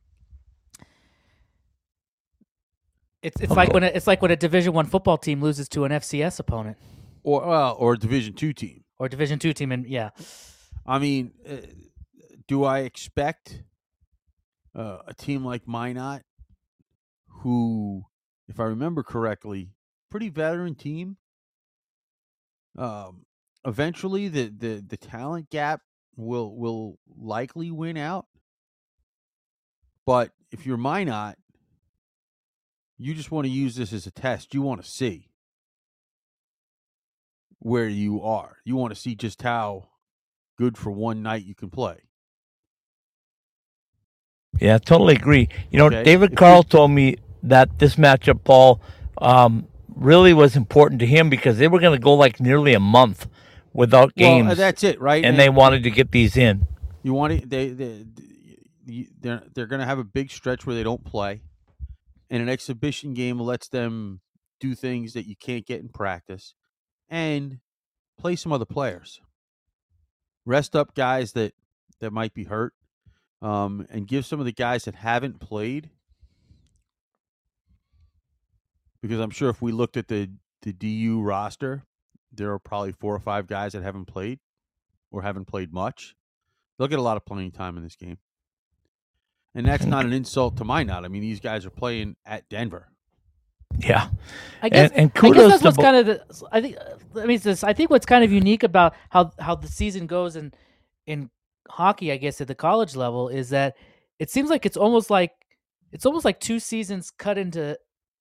It's it's like when a, it's like when a Division One football team loses to an FCS opponent Or well, or a Division two team. or Division Two team, and yeah, I mean, uh, do I expect uh, a team like Minot, who, if I remember correctly, pretty veteran team? Um, eventually, the, the the talent gap will will likely win out. But if you're Minot, you just want to use this as a test. You want to see where you are. You want to see just how good for one night you can play. Yeah, totally agree. You know, Okay. David Carl told me that this matchup, Paul, um, really was important to him because they were going to go like nearly a month without games, Well, that's it, right? and they wanted to get these in. you want it. They they they're they're going to have a big stretch where they don't play, and an exhibition game lets them do things that you can't get in practice, and play some other players. Rest up guys that that might be hurt, um, and give some of the guys that haven't played. Because I'm sure if we looked at the the DU roster, there are probably four or five guys that haven't played or haven't played much. They'll get a lot of playing time in this game. And that's not an insult to Minot. I mean, these guys are playing at Denver. Yeah. I guess, and, and I guess that's to what's bo- kind of the. I think. Uh, I mean, this. I think what's kind of unique about how how the season goes in in hockey, I guess, at the college level, is that it seems like it's almost like it's almost like two seasons cut into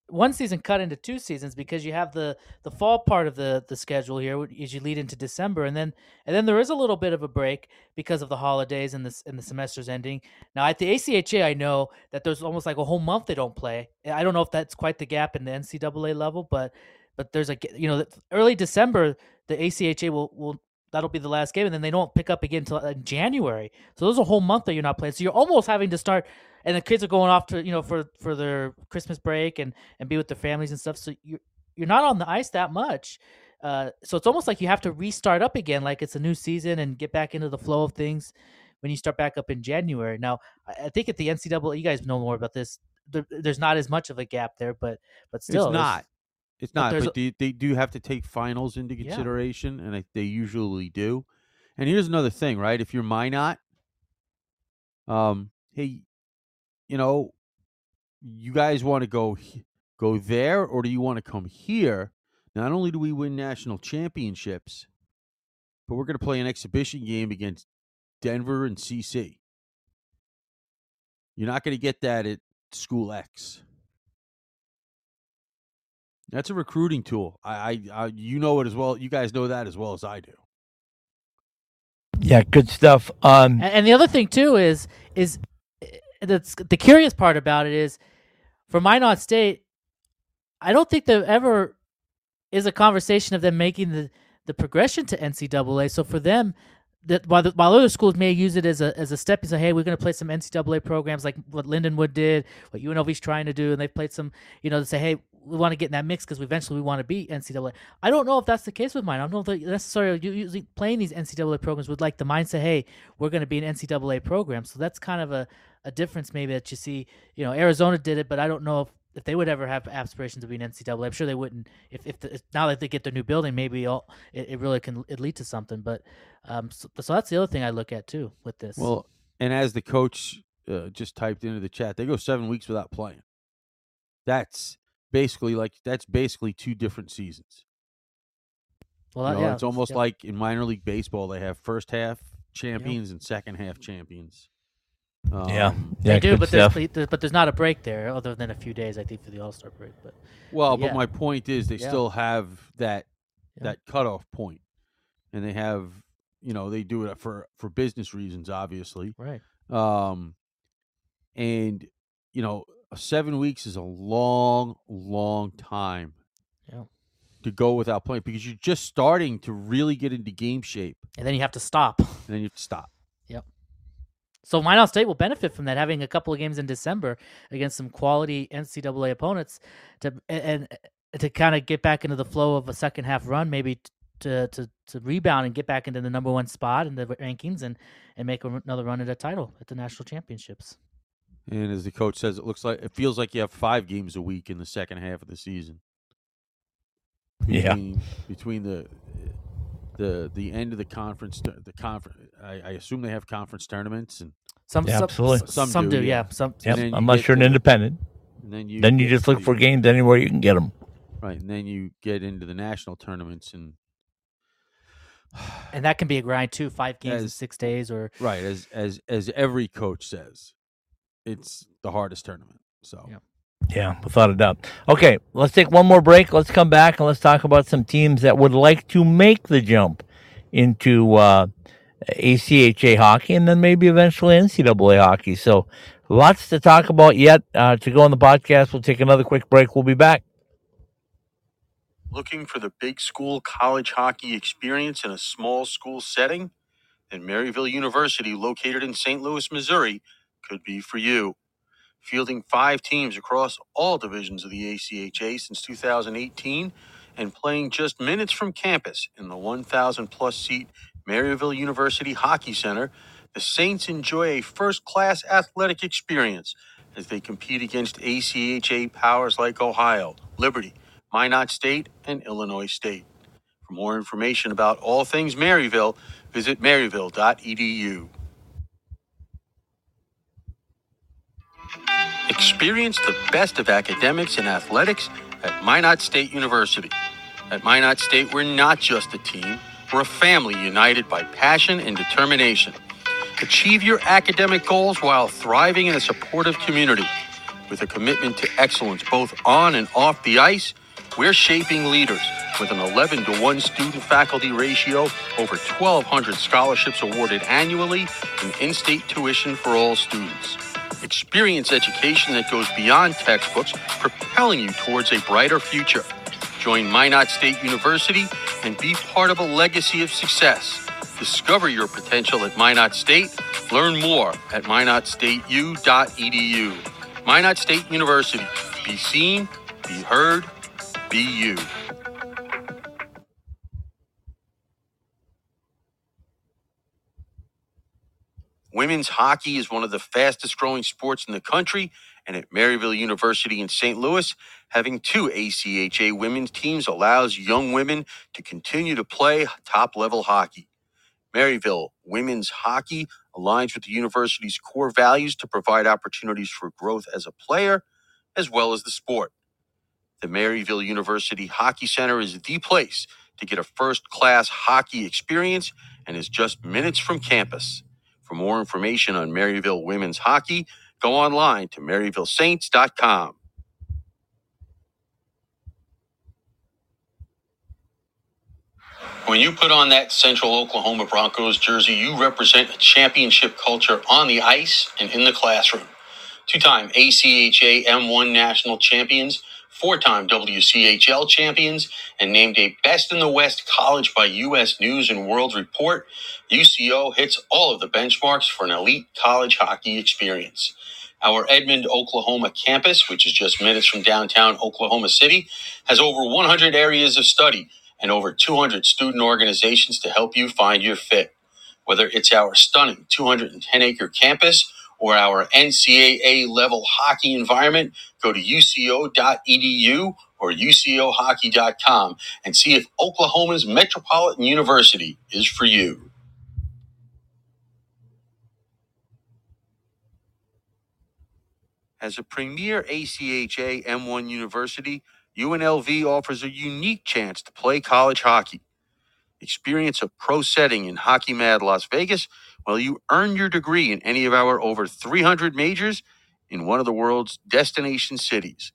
one season cut into two seasons because you have the the fall part of the the schedule here as you lead into December and then and then there is a little bit of a break because of the holidays and the and the semester's ending. Now at the ACHA, I know that there's almost like a whole month they don't play. I don't know if that's quite the gap in the NCAA level, but but there's a you know early December the ACHA will will that'll be the last game and then they don't pick up again until uh, January. So there's a whole month that you're not playing. So you're almost having to start and the kids are going off to you know for for their Christmas break and and be with their families and stuff. So you're you're not on the ice that much. Uh, so it's almost like you have to restart up again, like it's a new season, and get back into the flow of things when you start back up in January. Now, I I think at the NCAA, you guys know more about this. There, there's not as much of a gap there, but but still, it's not. It's not. there's But they, they do have to take finals into Yeah. consideration, and I, they usually do. And here's another thing, right? If you're Minot, um, hey, you know, you guys want to go go there, or do you want to come here? Not only do we win national championships, but we're going to play an exhibition game against Denver and CC. You're not going to get that at School X. That's a recruiting tool. I, I, I, you know it as well. You guys know that as well as I do. Yeah, good stuff. Um, And, and the other thing too is is uh, that's the curious part about it is for Minot State, I don't think there ever is a conversation of them making the the progression to NCAA. So for them, that while the, while other schools may use it as a as a step, and say, hey, we're going to play some NCAA programs like what Lindenwood did, what UNLV's trying to do, and they've played some, you know, to say, hey, we want to get in that mix because eventually we want to be NCAA. I don't know if that's the case with mine. I don't know if necessarily usually playing these NCAA programs with like the mindset, hey, we're going to be an NCAA program. So that's kind of a, a difference maybe that you see. You know, Arizona did it, but I don't know if, if they would ever have aspirations to be an NCAA. I'm sure they wouldn't. If if, the, if now that they get their new building, maybe all, it, it really can it lead to something. But um, so, so that's the other thing I look at too with this. Well, and as the coach uh, just typed into the chat, they go seven weeks without playing. That's basically like that's basically two different seasons. well, You know, yeah, it's almost yeah. like in minor league baseball, they have first half champions and second half champions. Yeah, Um, yeah, they do, but stuff. there's, there's but there's not a break there other than a few days, I think, for the All Star break. But Well, Yeah. but my point is they Yeah. still have that Yeah. that cutoff point, and they have you know they do it for for business reasons, obviously. right, Um, and you know, seven weeks is a long, long time Yeah. to go without playing because you're just starting to really get into game shape, and then you have to stop. and then you have to stop. So Minot State will benefit from that, having a couple of games in December against some quality NCAA opponents to and, and to kind of get back into the flow of a second half run, maybe to to to rebound and get back into the number one spot in the rankings and and make another run at a title at the national championships. And as the coach says, it looks like it feels like you have five games a week in the second half of the season. Yeah. Between, between the the the end of the conference, the conference. I, I assume they have conference tournaments, and, Some Yeah, some, absolutely. Some, Some do, do, yeah. yeah. Some Yep, you unless you're an to- independent, and then you then you just look to- for games anywhere you can get them. right, and then you get into the national tournaments, and and that can be a grind too. Five games in six days, or right as as as every coach says, it's the hardest tournament. So Yep. Yeah, without a doubt. Okay, let's take one more break. Let's come back and let's talk about some teams that would like to make the jump into uh, ACHA hockey and then maybe eventually NCAA hockey. So, lots to talk about yet. Uh, to go on the podcast, we'll take another quick break. We'll be back. Looking for the big school college hockey experience in a small school setting? Then Maryville University, located in St. Louis, Missouri, could be for you. Fielding five teams across all divisions of the ACHA since 2018 and playing just minutes from campus in the 1,000 plus seat Maryville University Hockey Center, the Saints enjoy a first class athletic experience as they compete against ACHA powers like Ohio, Liberty, Minot State, and Illinois State. For more information about all things Maryville, visit maryville.edu. Experience the best of academics and athletics at Minot State University. At Minot State, we're not just a team, we're a family united by passion and determination. Achieve your academic goals while thriving in a supportive community. With a commitment to excellence both on and off the ice, we're shaping leaders with an 11 to 1 student faculty ratio, over 1,200 scholarships awarded annually, and in state tuition for all students. Experience education that goes beyond textbooks, propelling you towards a brighter future. Join Minot State University and be part of a legacy of success. Discover your potential at Minot State. Learn more at minotstateu.edu. Minot State University. Be seen, be heard, be you. Women's hockey is one of the fastest growing sports in the country, and at Maryville University in St. Louis, having two ACHA women's teams allows young women to continue to play top level hockey. Maryville women's hockey aligns with the university's core values to provide opportunities for growth as a player as well as the sport. The Maryville University Hockey Center is the place to get a first class hockey experience and is just minutes from campus. For more information on Maryville women's hockey, go online to maryvillesaints.com. When you put on that Central Oklahoma Broncos jersey, you represent a championship culture on the ice and in the classroom. Two time ACHA M1 national champions, four time WCHL champions, and named a Best in the West college by U.S. News and World Report, UCO hits all of the benchmarks for an elite college hockey experience. Our Edmond, Oklahoma campus, which is just minutes from downtown Oklahoma City, has over 100 areas of study and over 200 student organizations to help you find your fit. Whether it's our stunning 210 acre campus or our NCAA level hockey environment, go to uco.edu or ucohockey.com and see if Oklahoma's Metropolitan University is for you. As a premier ACHA M1 university, UNLV offers a unique chance to play college hockey. Experience a pro setting in Hockey Mad Las Vegas while you earn your degree in any of our over 300 majors in one of the world's destination cities.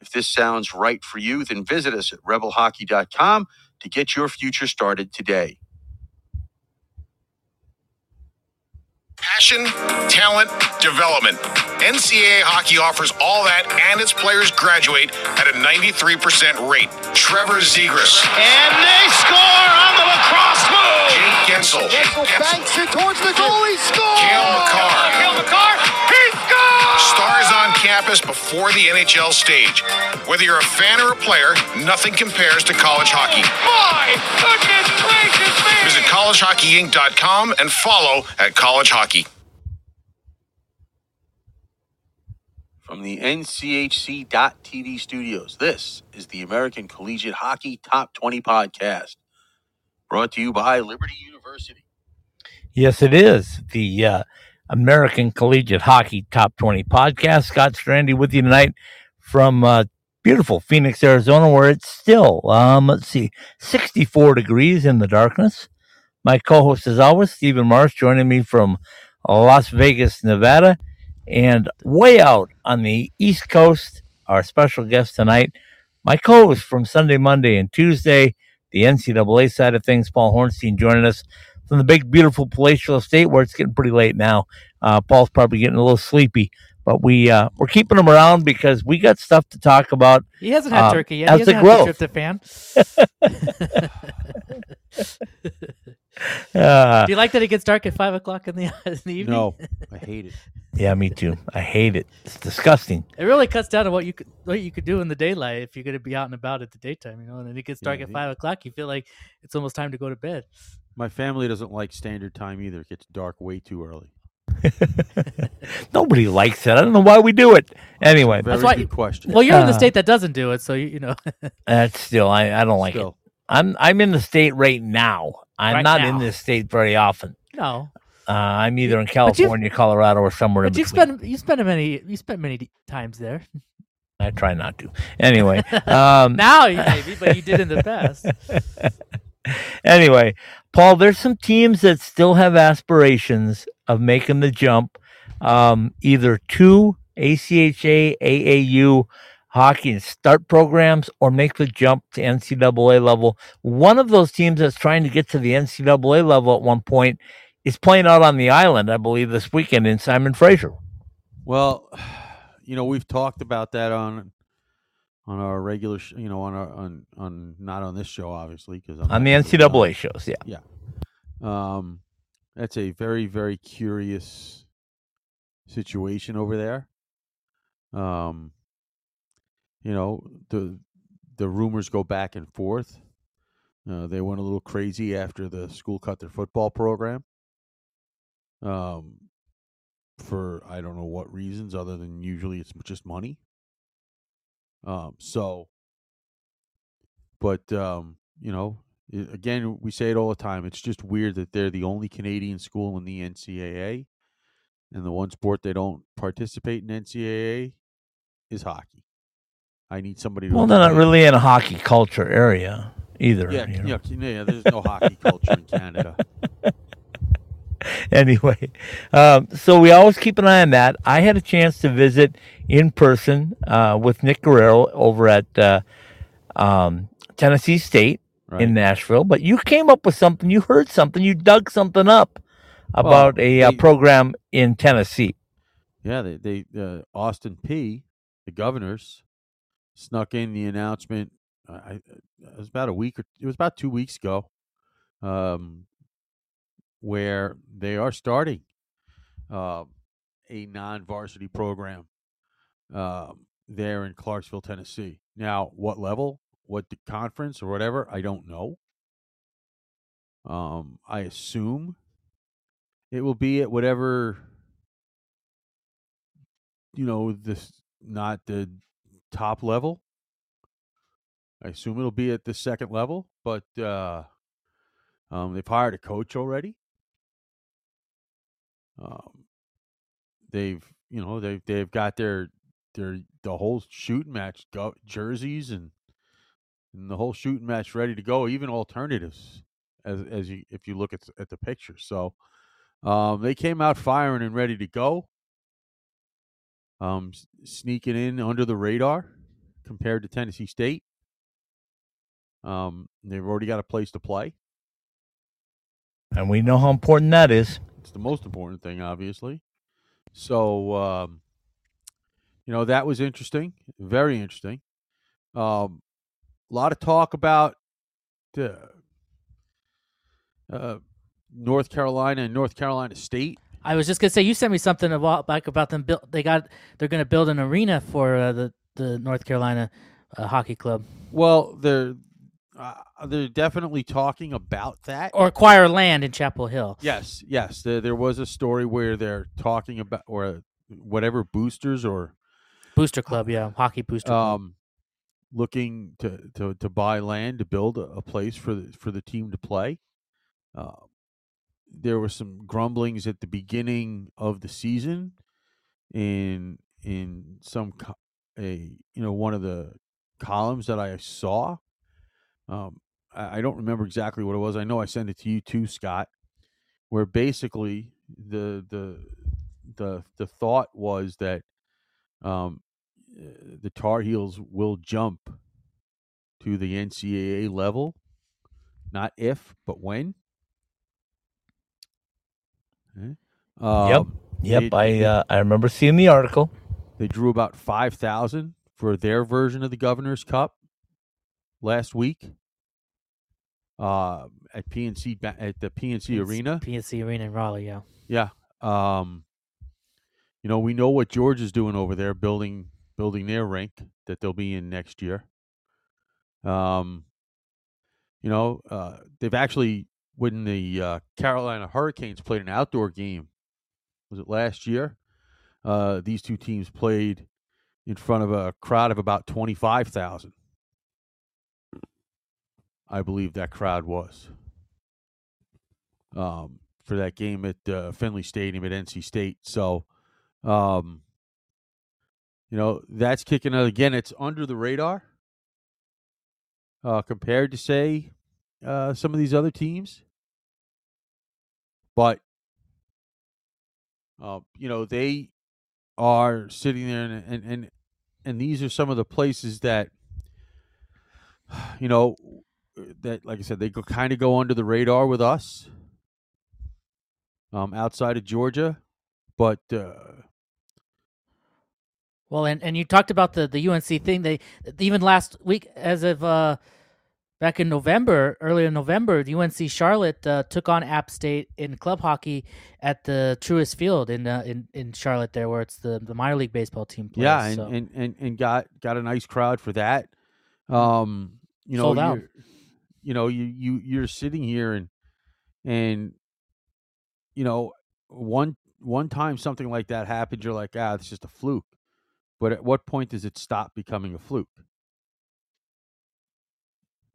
If this sounds right for you, then visit us at rebelhockey.com to get your future started today. Passion, talent, development. NCAA hockey offers all that, and its players graduate at a 93% rate. Trevor Zegras. And they score on the lacrosse move. Jake Guentzel. Guentzel banks it towards the goal. He scores. Cale Makar. Cale Makar. He scores. Stars on campus before the NHL stage. Whether you're a fan or a player, nothing compares to college hockey. My goodness gracious me. Visit collegehockeyinc.com and follow at College Hockey. From the NCHC.TV studios, this is the American Collegiate Hockey Top 20 podcast, brought to you by Liberty University. Yes, it is the uh, American Collegiate Hockey Top 20 podcast. Scott Strandy with you tonight from uh, beautiful Phoenix, Arizona, where it's still, um, let's see, 64 degrees in the darkness. My co host, as always, Steven Marsh, joining me from Las Vegas, Nevada. And way out on the East Coast, our special guest tonight, my co host from Sunday, Monday, and Tuesday, the NCAA side of things, Paul Hornstein, joining us from the big, beautiful palatial estate where it's getting pretty late now. Uh, Paul's probably getting a little sleepy, but we uh, we're keeping him around because we got stuff to talk about. He hasn't had Um, turkey yet. as He it hasn't had the grows. tryptophan. Uh, Do you like that it gets dark at five o'clock in the, in the evening? No, I hate it. yeah, me too. I hate it. It's disgusting. It really cuts down on what you could what you could do in the daylight if you're going to be out and about at the daytime, you know. And then it gets dark Yeah, at five o'clock. You feel like it's almost time to go to bed. My family doesn't like standard time either. It gets dark way too early. Nobody likes it. I don't know why we do it. Anyway, Very That's why- good question. Well, you're in the Uh, state that doesn't do it, so you, you know. that's still I, I don't like it. I'm I'm in the state right now. I'm Right not in this state very often. no, Uh, I'm either in California, Colorado, or somewhere in but you between. spend you spend many you spent many times there. I try not to. Anyway, um, Now maybe, but you did in the past. anyway, Paul, there's some teams that still have aspirations of making the jump, um, either to ACHA, AAU hockey and start programs, or make the jump to NCAA level. One of those teams that's trying to get to the NCAA level at one point is playing out on the island, I believe, this weekend in Simon Fraser. Well, you know, we've talked about that on on our regular, sh- you know, on our on on not on this show, obviously, because On the NCAA shows, yeah. Um, that's a very very curious situation over there. Um, you know the the rumors go back and forth. Uh, they went a little crazy after the school cut their football program. Um, for I don't know what reasons other than usually it's just money. Um, so, but um, you know, again, we say it all the time. It's just weird that they're the only Canadian school in the NCAA, and the one sport they don't participate in NCAA is hockey. I need somebody to. Well, they're not really in a hockey culture area either. Yeah, you know. yeah, yeah. There's no hockey culture in Canada. anyway, um, so we always keep an eye on that. I had a chance to visit in person uh, with Nick Guerrero over at uh, um, Tennessee State Right. in Nashville. But you came up with something. You heard something. You dug something up about a uh, they- program in Tennessee. Yeah, they they uh, Austin Peay, the governors, snuck in the announcement. Uh, I it was about a week or it was about two weeks ago, um, where they are starting uh, a non-varsity program um, there in Clarksville, Tennessee. Now, what level, what the conference or whatever, I don't know. Um, I assume it will be at whatever you know this not the top level i assume it'll be at the second level but uh um they've hired a coach already um they've you know they've they've got their their the whole shooting match go, jerseys and and the whole shooting match ready to go even alternatives as as you if you look at at the picture so um they came out firing and ready to go um, sneaking in under the radar compared to Tennessee State. Um, they've already got a place to play. And we know how important that is. It's the most important thing, obviously. So, um, you know, that was interesting, very interesting. Um, a lot of talk about the uh, North Carolina and North Carolina State. I was just gonna say you sent me something a while back about them. Build, they got they're gonna build an arena for uh, the the North Carolina uh, hockey club Well, they're uh, they're definitely talking about that. or acquire land in Chapel Hill. Yes, yes. There, there was a story where they're talking about or whatever boosters or Booster club, yeah, hockey booster. club. um looking to, to, to buy land to build a, a place for the for the team to play. Uh, there were some grumblings at the beginning of the season in in some co- a you know one of the columns that I saw. Um, I, I don't remember exactly what it was. I know I sent it to you too, Scott. Where basically the the the the thought was that um, uh, the Tar Heels will jump to the NCAA level, not if, but when. Okay. Yep. Um, Yep, they- I uh, I remember seeing the article. they drew about 5,000 for their version of the Governor's Cup last week uh, at PNC at the PNC Arena. PNC Arena in Raleigh, yeah. Yeah. Um, you know, we know what George is doing over there, building building their rink that they'll be in next year. Um, you know, uh, they've actually when the uh, Carolina Hurricanes played an outdoor game was it last year? Uh, these two teams played in front of a crowd of about 25,000. I believe that crowd was um, for that game at uh, Finley Stadium at NC State. So, um, you know, that's kicking out again. It's under the radar uh, compared to, say, uh, some of these other teams. But, uh, you know, they are sitting there, and, and, and, and these are some of the places that, you know, that, like I said, they kind of go under the radar with us um, outside of Georgia. But, uh, Well, and, and you talked about the, the UNC thing. They even last week, as of uh, back in November, earlier in November, the UNC Charlotte uh, took on App State in club hockey at the Truist Field in uh, in in Charlotte, there where it's the, the minor league baseball team. Plays, yeah, and, so. and, and, and got got a nice crowd for that. Um, you know, Sold out. You're- know, you you you're sitting here and and you know one one time something like that happens, you're like, ah, it's just a fluke. But at what point does it stop becoming a fluke?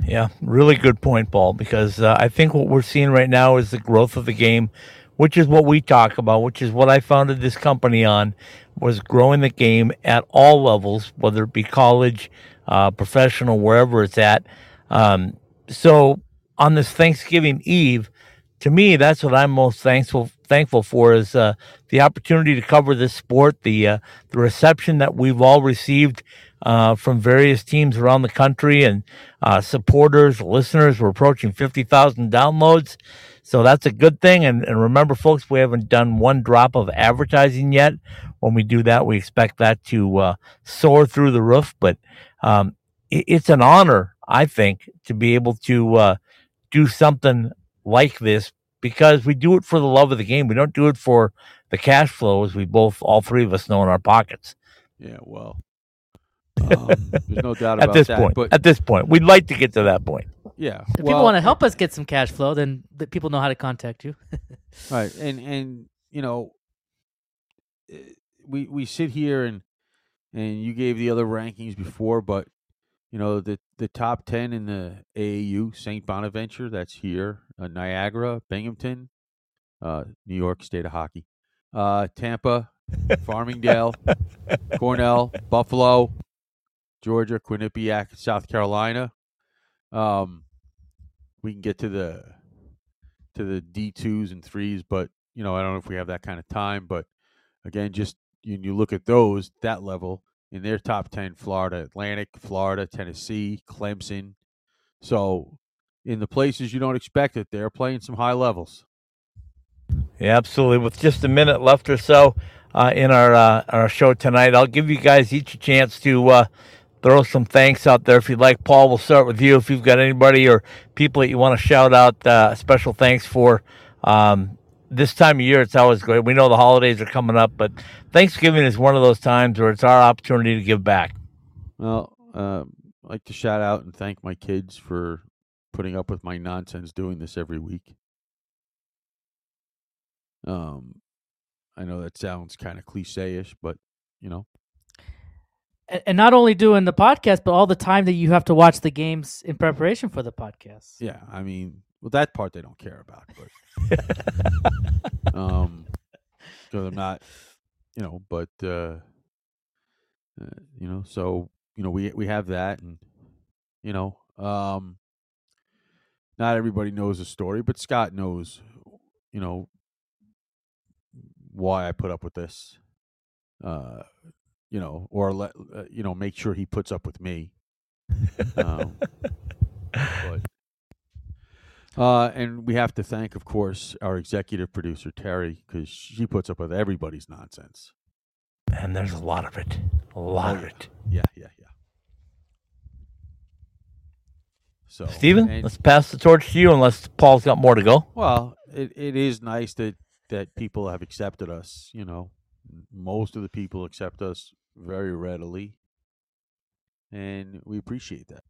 Yeah, really good point, Paul, because uh, I think what we're seeing right now is the growth of the game, which is what we talk about, which is what I founded this company on, was growing the game at all levels, whether it be college, uh, professional, wherever it's at. Um, so on this Thanksgiving Eve, to me, that's what I'm most thankful thankful for is uh, the opportunity to cover this sport, the uh, the reception that we've all received uh, from various teams around the country and uh, supporters, listeners. We're approaching fifty thousand downloads, so that's a good thing. And, and remember, folks, we haven't done one drop of advertising yet. When we do that, we expect that to uh, soar through the roof. But um, it, it's an honor, I think, to be able to uh, do something like this because we do it for the love of the game. We don't do it for the cash flow, as we both, all three of us, know in our pockets. Yeah, well, um, there's no doubt At this that. point, But at this point, we'd like to get to that point. yeah, if people want to help us get some cash flow, then the people know how to contact you. right and and you know eh, we we sit here and and you gave the other rankings before but you know the the top 10 in the AAU St. Bonaventure that's here uh, Niagara Binghamton uh New York State of Hockey uh Tampa Farmingdale Cornell Buffalo Georgia Quinnipiac South Carolina um we can get to the to the D twos and threes, but you know I don't know if we have that kind of time. But again, just you, you look at those that level in their top ten: Florida Atlantic, Florida, Tennessee, Clemson. So in the places you don't expect it, they're playing some high levels. Yeah, absolutely. With just a minute left or so uh, in our uh, our show tonight, I'll give you guys each a chance to uh, throw some thanks out there if you'd like. Paul, we'll start with you. If you've got anybody or people that you want to shout out, uh, special thanks for. Um, this time of year, it's always great. We know the holidays are coming up, but Thanksgiving is one of those times where it's our opportunity to give back. Well, uh, I'd like to shout out and thank my kids for putting up with my nonsense doing this every week. Um, I know that sounds kind of cliche-ish, but you know, and, and not only doing the podcast, but all the time that you have to watch the games in preparation for the podcast. Yeah, I mean, well, that part they don't care about, but um, because I'm not, you know, but uh, uh, you know, so you know, we we have that, and you know, um, not everybody knows the story, but Scott knows, you know, why I put up with this, uh, you know, or let uh, you know, make sure he puts up with me. um, but uh, and we have to thank, of course, our executive producer Terry because she puts up with everybody's nonsense. And there's a lot of it. A lot Oh, of it. Yeah, yeah, yeah. So, Steven, and- let's pass the torch to you unless Paul's got more to go. well, it, it is nice that that people have accepted us. You know, most of the people accept us very readily, and we appreciate that.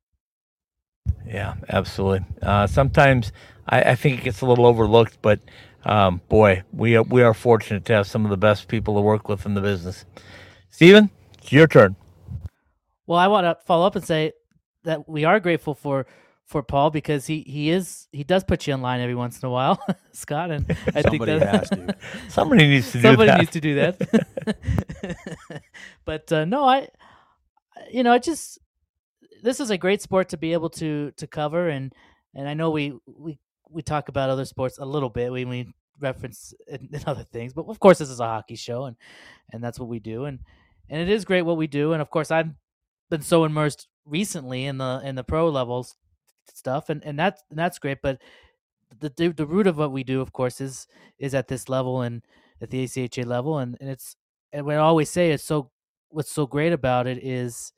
Yeah, absolutely. Uh, sometimes I, I, think it gets a little overlooked, but um, boy, we are, we are fortunate to have some of the best people to work with in the business. Steven, it's your turn. Well, I want to follow up and say that we are grateful for for Paul because he he is he does put you in line every once in a while, Scott, and I think that has to. somebody needs to somebody do that. Somebody needs to do that. but uh, no, I you know, I just this is a great sport to be able to to cover and and I know we we we talk about other sports a little bit. We we reference in, in other things, but of course this is a hockey show and and that's what we do and and it is great what we do and of course I've been so immersed recently in the in the pro levels stuff, and and that's and that's great. But the, the the root of what we do, of course, is is at this level and at the ACHA level, and and it's and we always say it's so what's so great about it is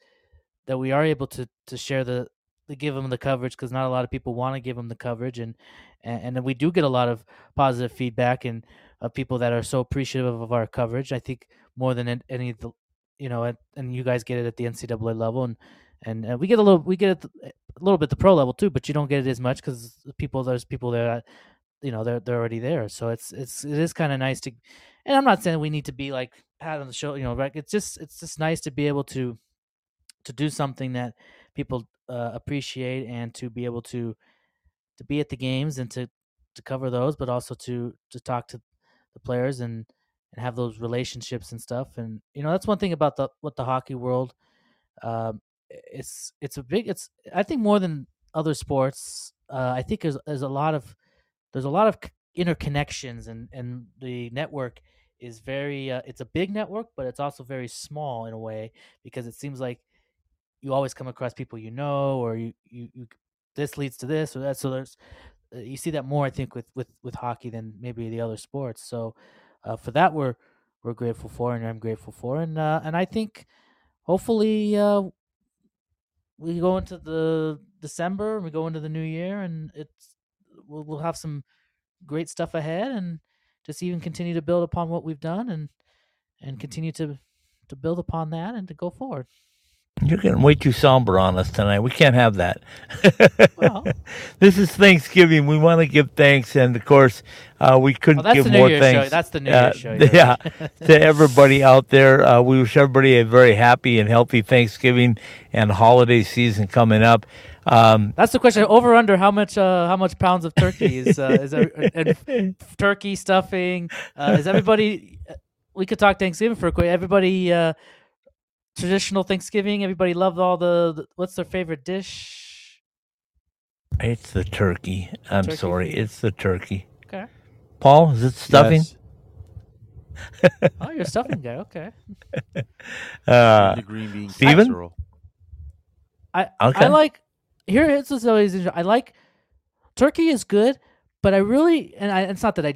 that we are able to to share the to give them the coverage because not a lot of people want to give them the coverage and and, and we do get a lot of positive feedback and of people that are so appreciative of our coverage. I think more than any of the you know, and you guys get it at the NCAA level, and and uh, we get a little we get it a little bit the pro level too, but you don't get it as much because people there's people there, you know, they're they're already there. So it's it's it is kind of nice to, and I'm not saying we need to be like pat on the show, you know, right? It's just it's just nice to be able to to do something that people uh, appreciate and to be able to to be at the games and to to cover those, but also to to talk to the players and and have those relationships and stuff. And you know, that's one thing about the what the hockey world. Um, it's it's a big it's I think more than other sports. Uh, I think there's there's a lot of there's a lot of interconnections and and the network is very uh, it's a big network but it's also very small in a way because it seems like you always come across people you know or you you, you this leads to this or that so there's uh, you see that more I think with with with hockey than maybe the other sports so uh, for that we're we're grateful for and I'm grateful for and uh, and I think hopefully uh, we go into the December, we go into the new year, and it's we'll, we'll have some great stuff ahead, and just even continue to build upon what we've done, and and continue to to build upon that and to go forward. You're getting way too somber on us tonight. We can't have that. Well, this is Thanksgiving. We want to give thanks, and of course, uh, we couldn't well, that's give the New more Year's thanks. show. That's the New uh, Year's show. Yeah, to everybody out there. Uh, we wish everybody a very happy and healthy Thanksgiving and holiday season coming up. Um, That's the question. Over under how much uh, how much pounds of turkey is uh, is there, and turkey stuffing? Uh, is everybody? We could talk Thanksgiving for a quick. Everybody uh, traditional Thanksgiving. Everybody loved all the, the. What's their favorite dish? it's the turkey. I'm Turkey sorry, it's the turkey. Okay. Paul, is it stuffing? Yes. Oh, you're a stuffing guy. Okay. Uh, the green bean Steven? casserole. I Okay. I like here. It's just always interesting. I like turkey is good, but I really and I, it's not that I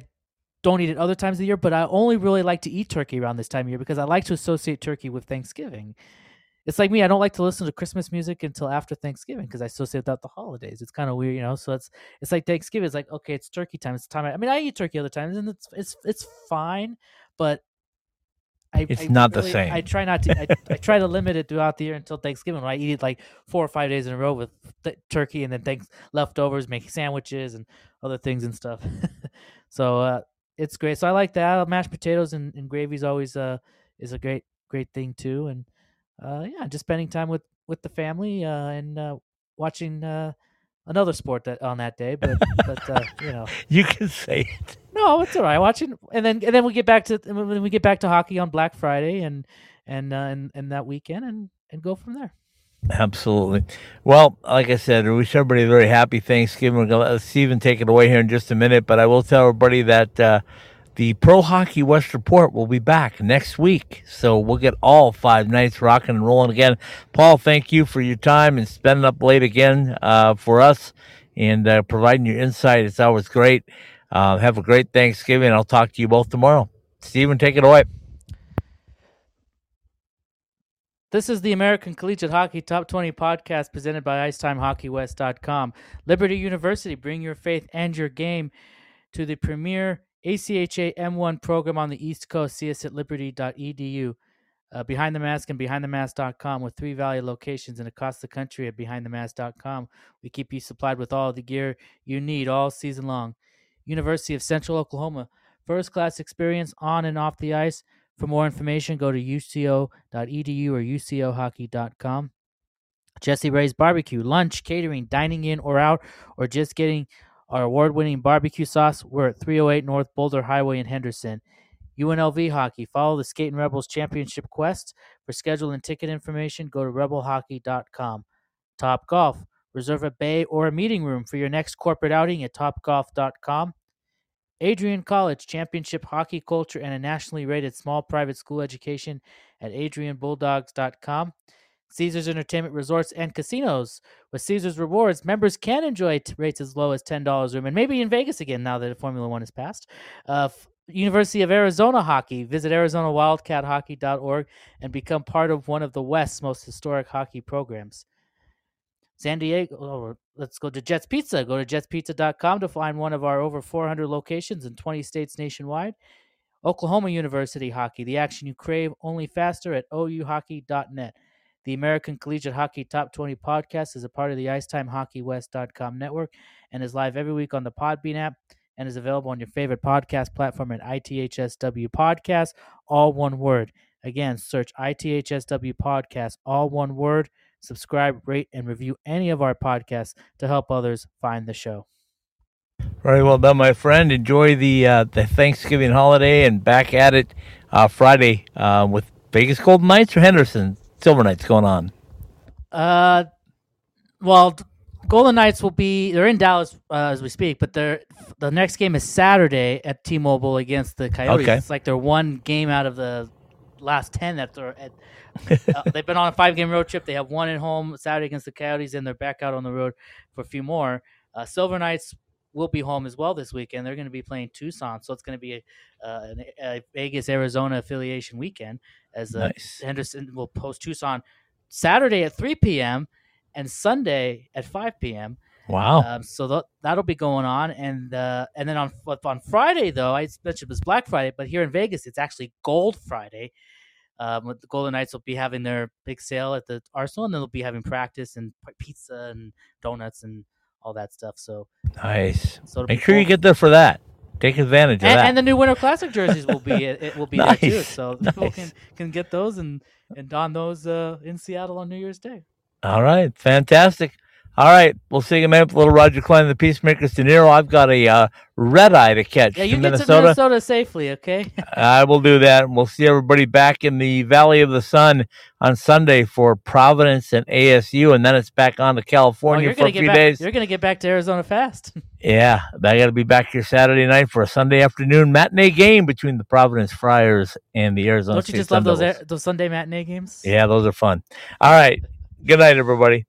don't eat it other times of the year, but I only really like to eat turkey around this time of year because I like to associate turkey with Thanksgiving. It's like me; I don't like to listen to Christmas music until after Thanksgiving because I associate that with the holidays. It's kind of weird, you know. So it's it's like Thanksgiving. It's like okay, it's turkey time. It's time. I, I mean, I eat turkey other times, and it's it's it's fine, but I, It's I not the same. I try not to. I, I try to limit it throughout the year until Thanksgiving. When I eat it like four or five days in a row with th- turkey, and then thanks leftovers, make sandwiches and other things and stuff. so uh, it's great. So I like that. Mashed potatoes and, and gravy is always uh is a great great thing too. And uh, yeah, just spending time with with the family uh, and uh, watching uh, another sport that on that day. But but uh, you know. you can say it. No, it's all right. Watching, and then and then we get back to then we get back to hockey on Black Friday and and uh, and and that weekend and and go from there. Absolutely. Well, like I said, I wish everybody a very happy Thanksgiving. We're going to let Steven take it away here in just a minute, but I will tell everybody that uh, the Pro Hockey West Report will be back next week. So we'll get all five nights rocking and rolling again. Paul, thank you for your time and spending up late again uh, for us and uh, providing your insight. It's always great. Uh, have a great Thanksgiving. I'll talk to you both tomorrow. Steven, take it away. This is the American Collegiate Hockey Top 20 podcast presented by IcetimeHockeyWest.com. Liberty University, bring your faith and your game to the premier ACHA M1 program on the East Coast. See us at liberty.edu. uh, Behind the Mask and BehindTheMask.com with three valued locations and across the country at BehindTheMask.com. We keep you supplied with all the gear you need all season long. University of Central Oklahoma, first class experience on and off the ice. For more information, go to uco.edu or ucohockey.com. Jesse Ray's Barbecue, lunch, catering, dining in or out, or just getting our award winning barbecue sauce. We're at 308 North Boulder Highway in Henderson. UNLV Hockey, follow the Skating Rebels Championship Quest. For schedule and ticket information, go to rebelhockey.com. Top Golf, reserve a bay or a meeting room for your next corporate outing at topgolf.com. Adrian College, championship hockey culture and a nationally rated small private school education at adrianbulldogs.com. Caesars Entertainment Resorts and Casinos. With Caesars Rewards, members can enjoy t- rates as low as $10 room and maybe in Vegas again now that Formula One is passed. Uh, f- University of Arizona Hockey. Visit ArizonaWildcatHockey.org and become part of one of the West's most historic hockey programs. San Diego, oh, let's go to Jets Pizza. Go to jetspizza.com to find one of our over 400 locations in 20 states nationwide. Oklahoma University Hockey, the action you crave, only faster at ouhockey.net. The American Collegiate Hockey Top 20 podcast is a part of the IcetimeHockeyWest.com network and is live every week on the Podbean app and is available on your favorite podcast platform at ITHSW Podcast, all one word. Again, search ITHSW Podcast, all one word. Subscribe, rate, and review any of our podcasts to help others find the show. Very well done, my friend. Enjoy the uh, the Thanksgiving holiday and back at it uh, Friday uh, with Vegas Golden Knights or Henderson Silver Knights going on. Uh, well, Golden Knights will be they're in Dallas uh, as we speak, but they're the next game is Saturday at T-Mobile against the Coyotes. Okay. It's like they're one game out of the last ten that they're at. uh, they've been on a five-game road trip. They have one at home Saturday against the Coyotes, and they're back out on the road for a few more. Uh, Silver Knights will be home as well this weekend. They're going to be playing Tucson, so it's going to be a, uh, a Vegas Arizona affiliation weekend as uh, Nice. Henderson will post Tucson Saturday at 3 p.m. and Sunday at 5 p.m. Wow. Um, so th- that'll be going on, and uh, and then on on Friday though, I mentioned it was Black Friday, but here in Vegas it's actually Gold Friday. Um, the Golden Knights will be having their big sale at the Arsenal, and then they'll be having practice and pizza and donuts and all that stuff. So nice. so Make sure you get there for that. Take advantage of and, that. and the new Winter Classic jerseys will be it, it will be there too. Nice, So people can can get those and and don those uh, in Seattle on New Year's Day. All right, fantastic. All right, we'll see you man with little Roger Klein, the Peacemakers De Niro. I've got a uh, red eye to catch Yeah, you to get Minnesota. to Minnesota safely, okay? I will do that. and We'll see everybody back in the Valley of the Sun on Sunday for Providence and ASU, and then it's back on to Oh, California you're for a few back. days. You're gonna get back to Arizona fast. Yeah, I got to be back here Saturday night for a Sunday afternoon matinee game between the Providence Friars and the Arizona Don't you State just love those those Sunday matinee games? Yeah, those are fun. All right. Good night, everybody.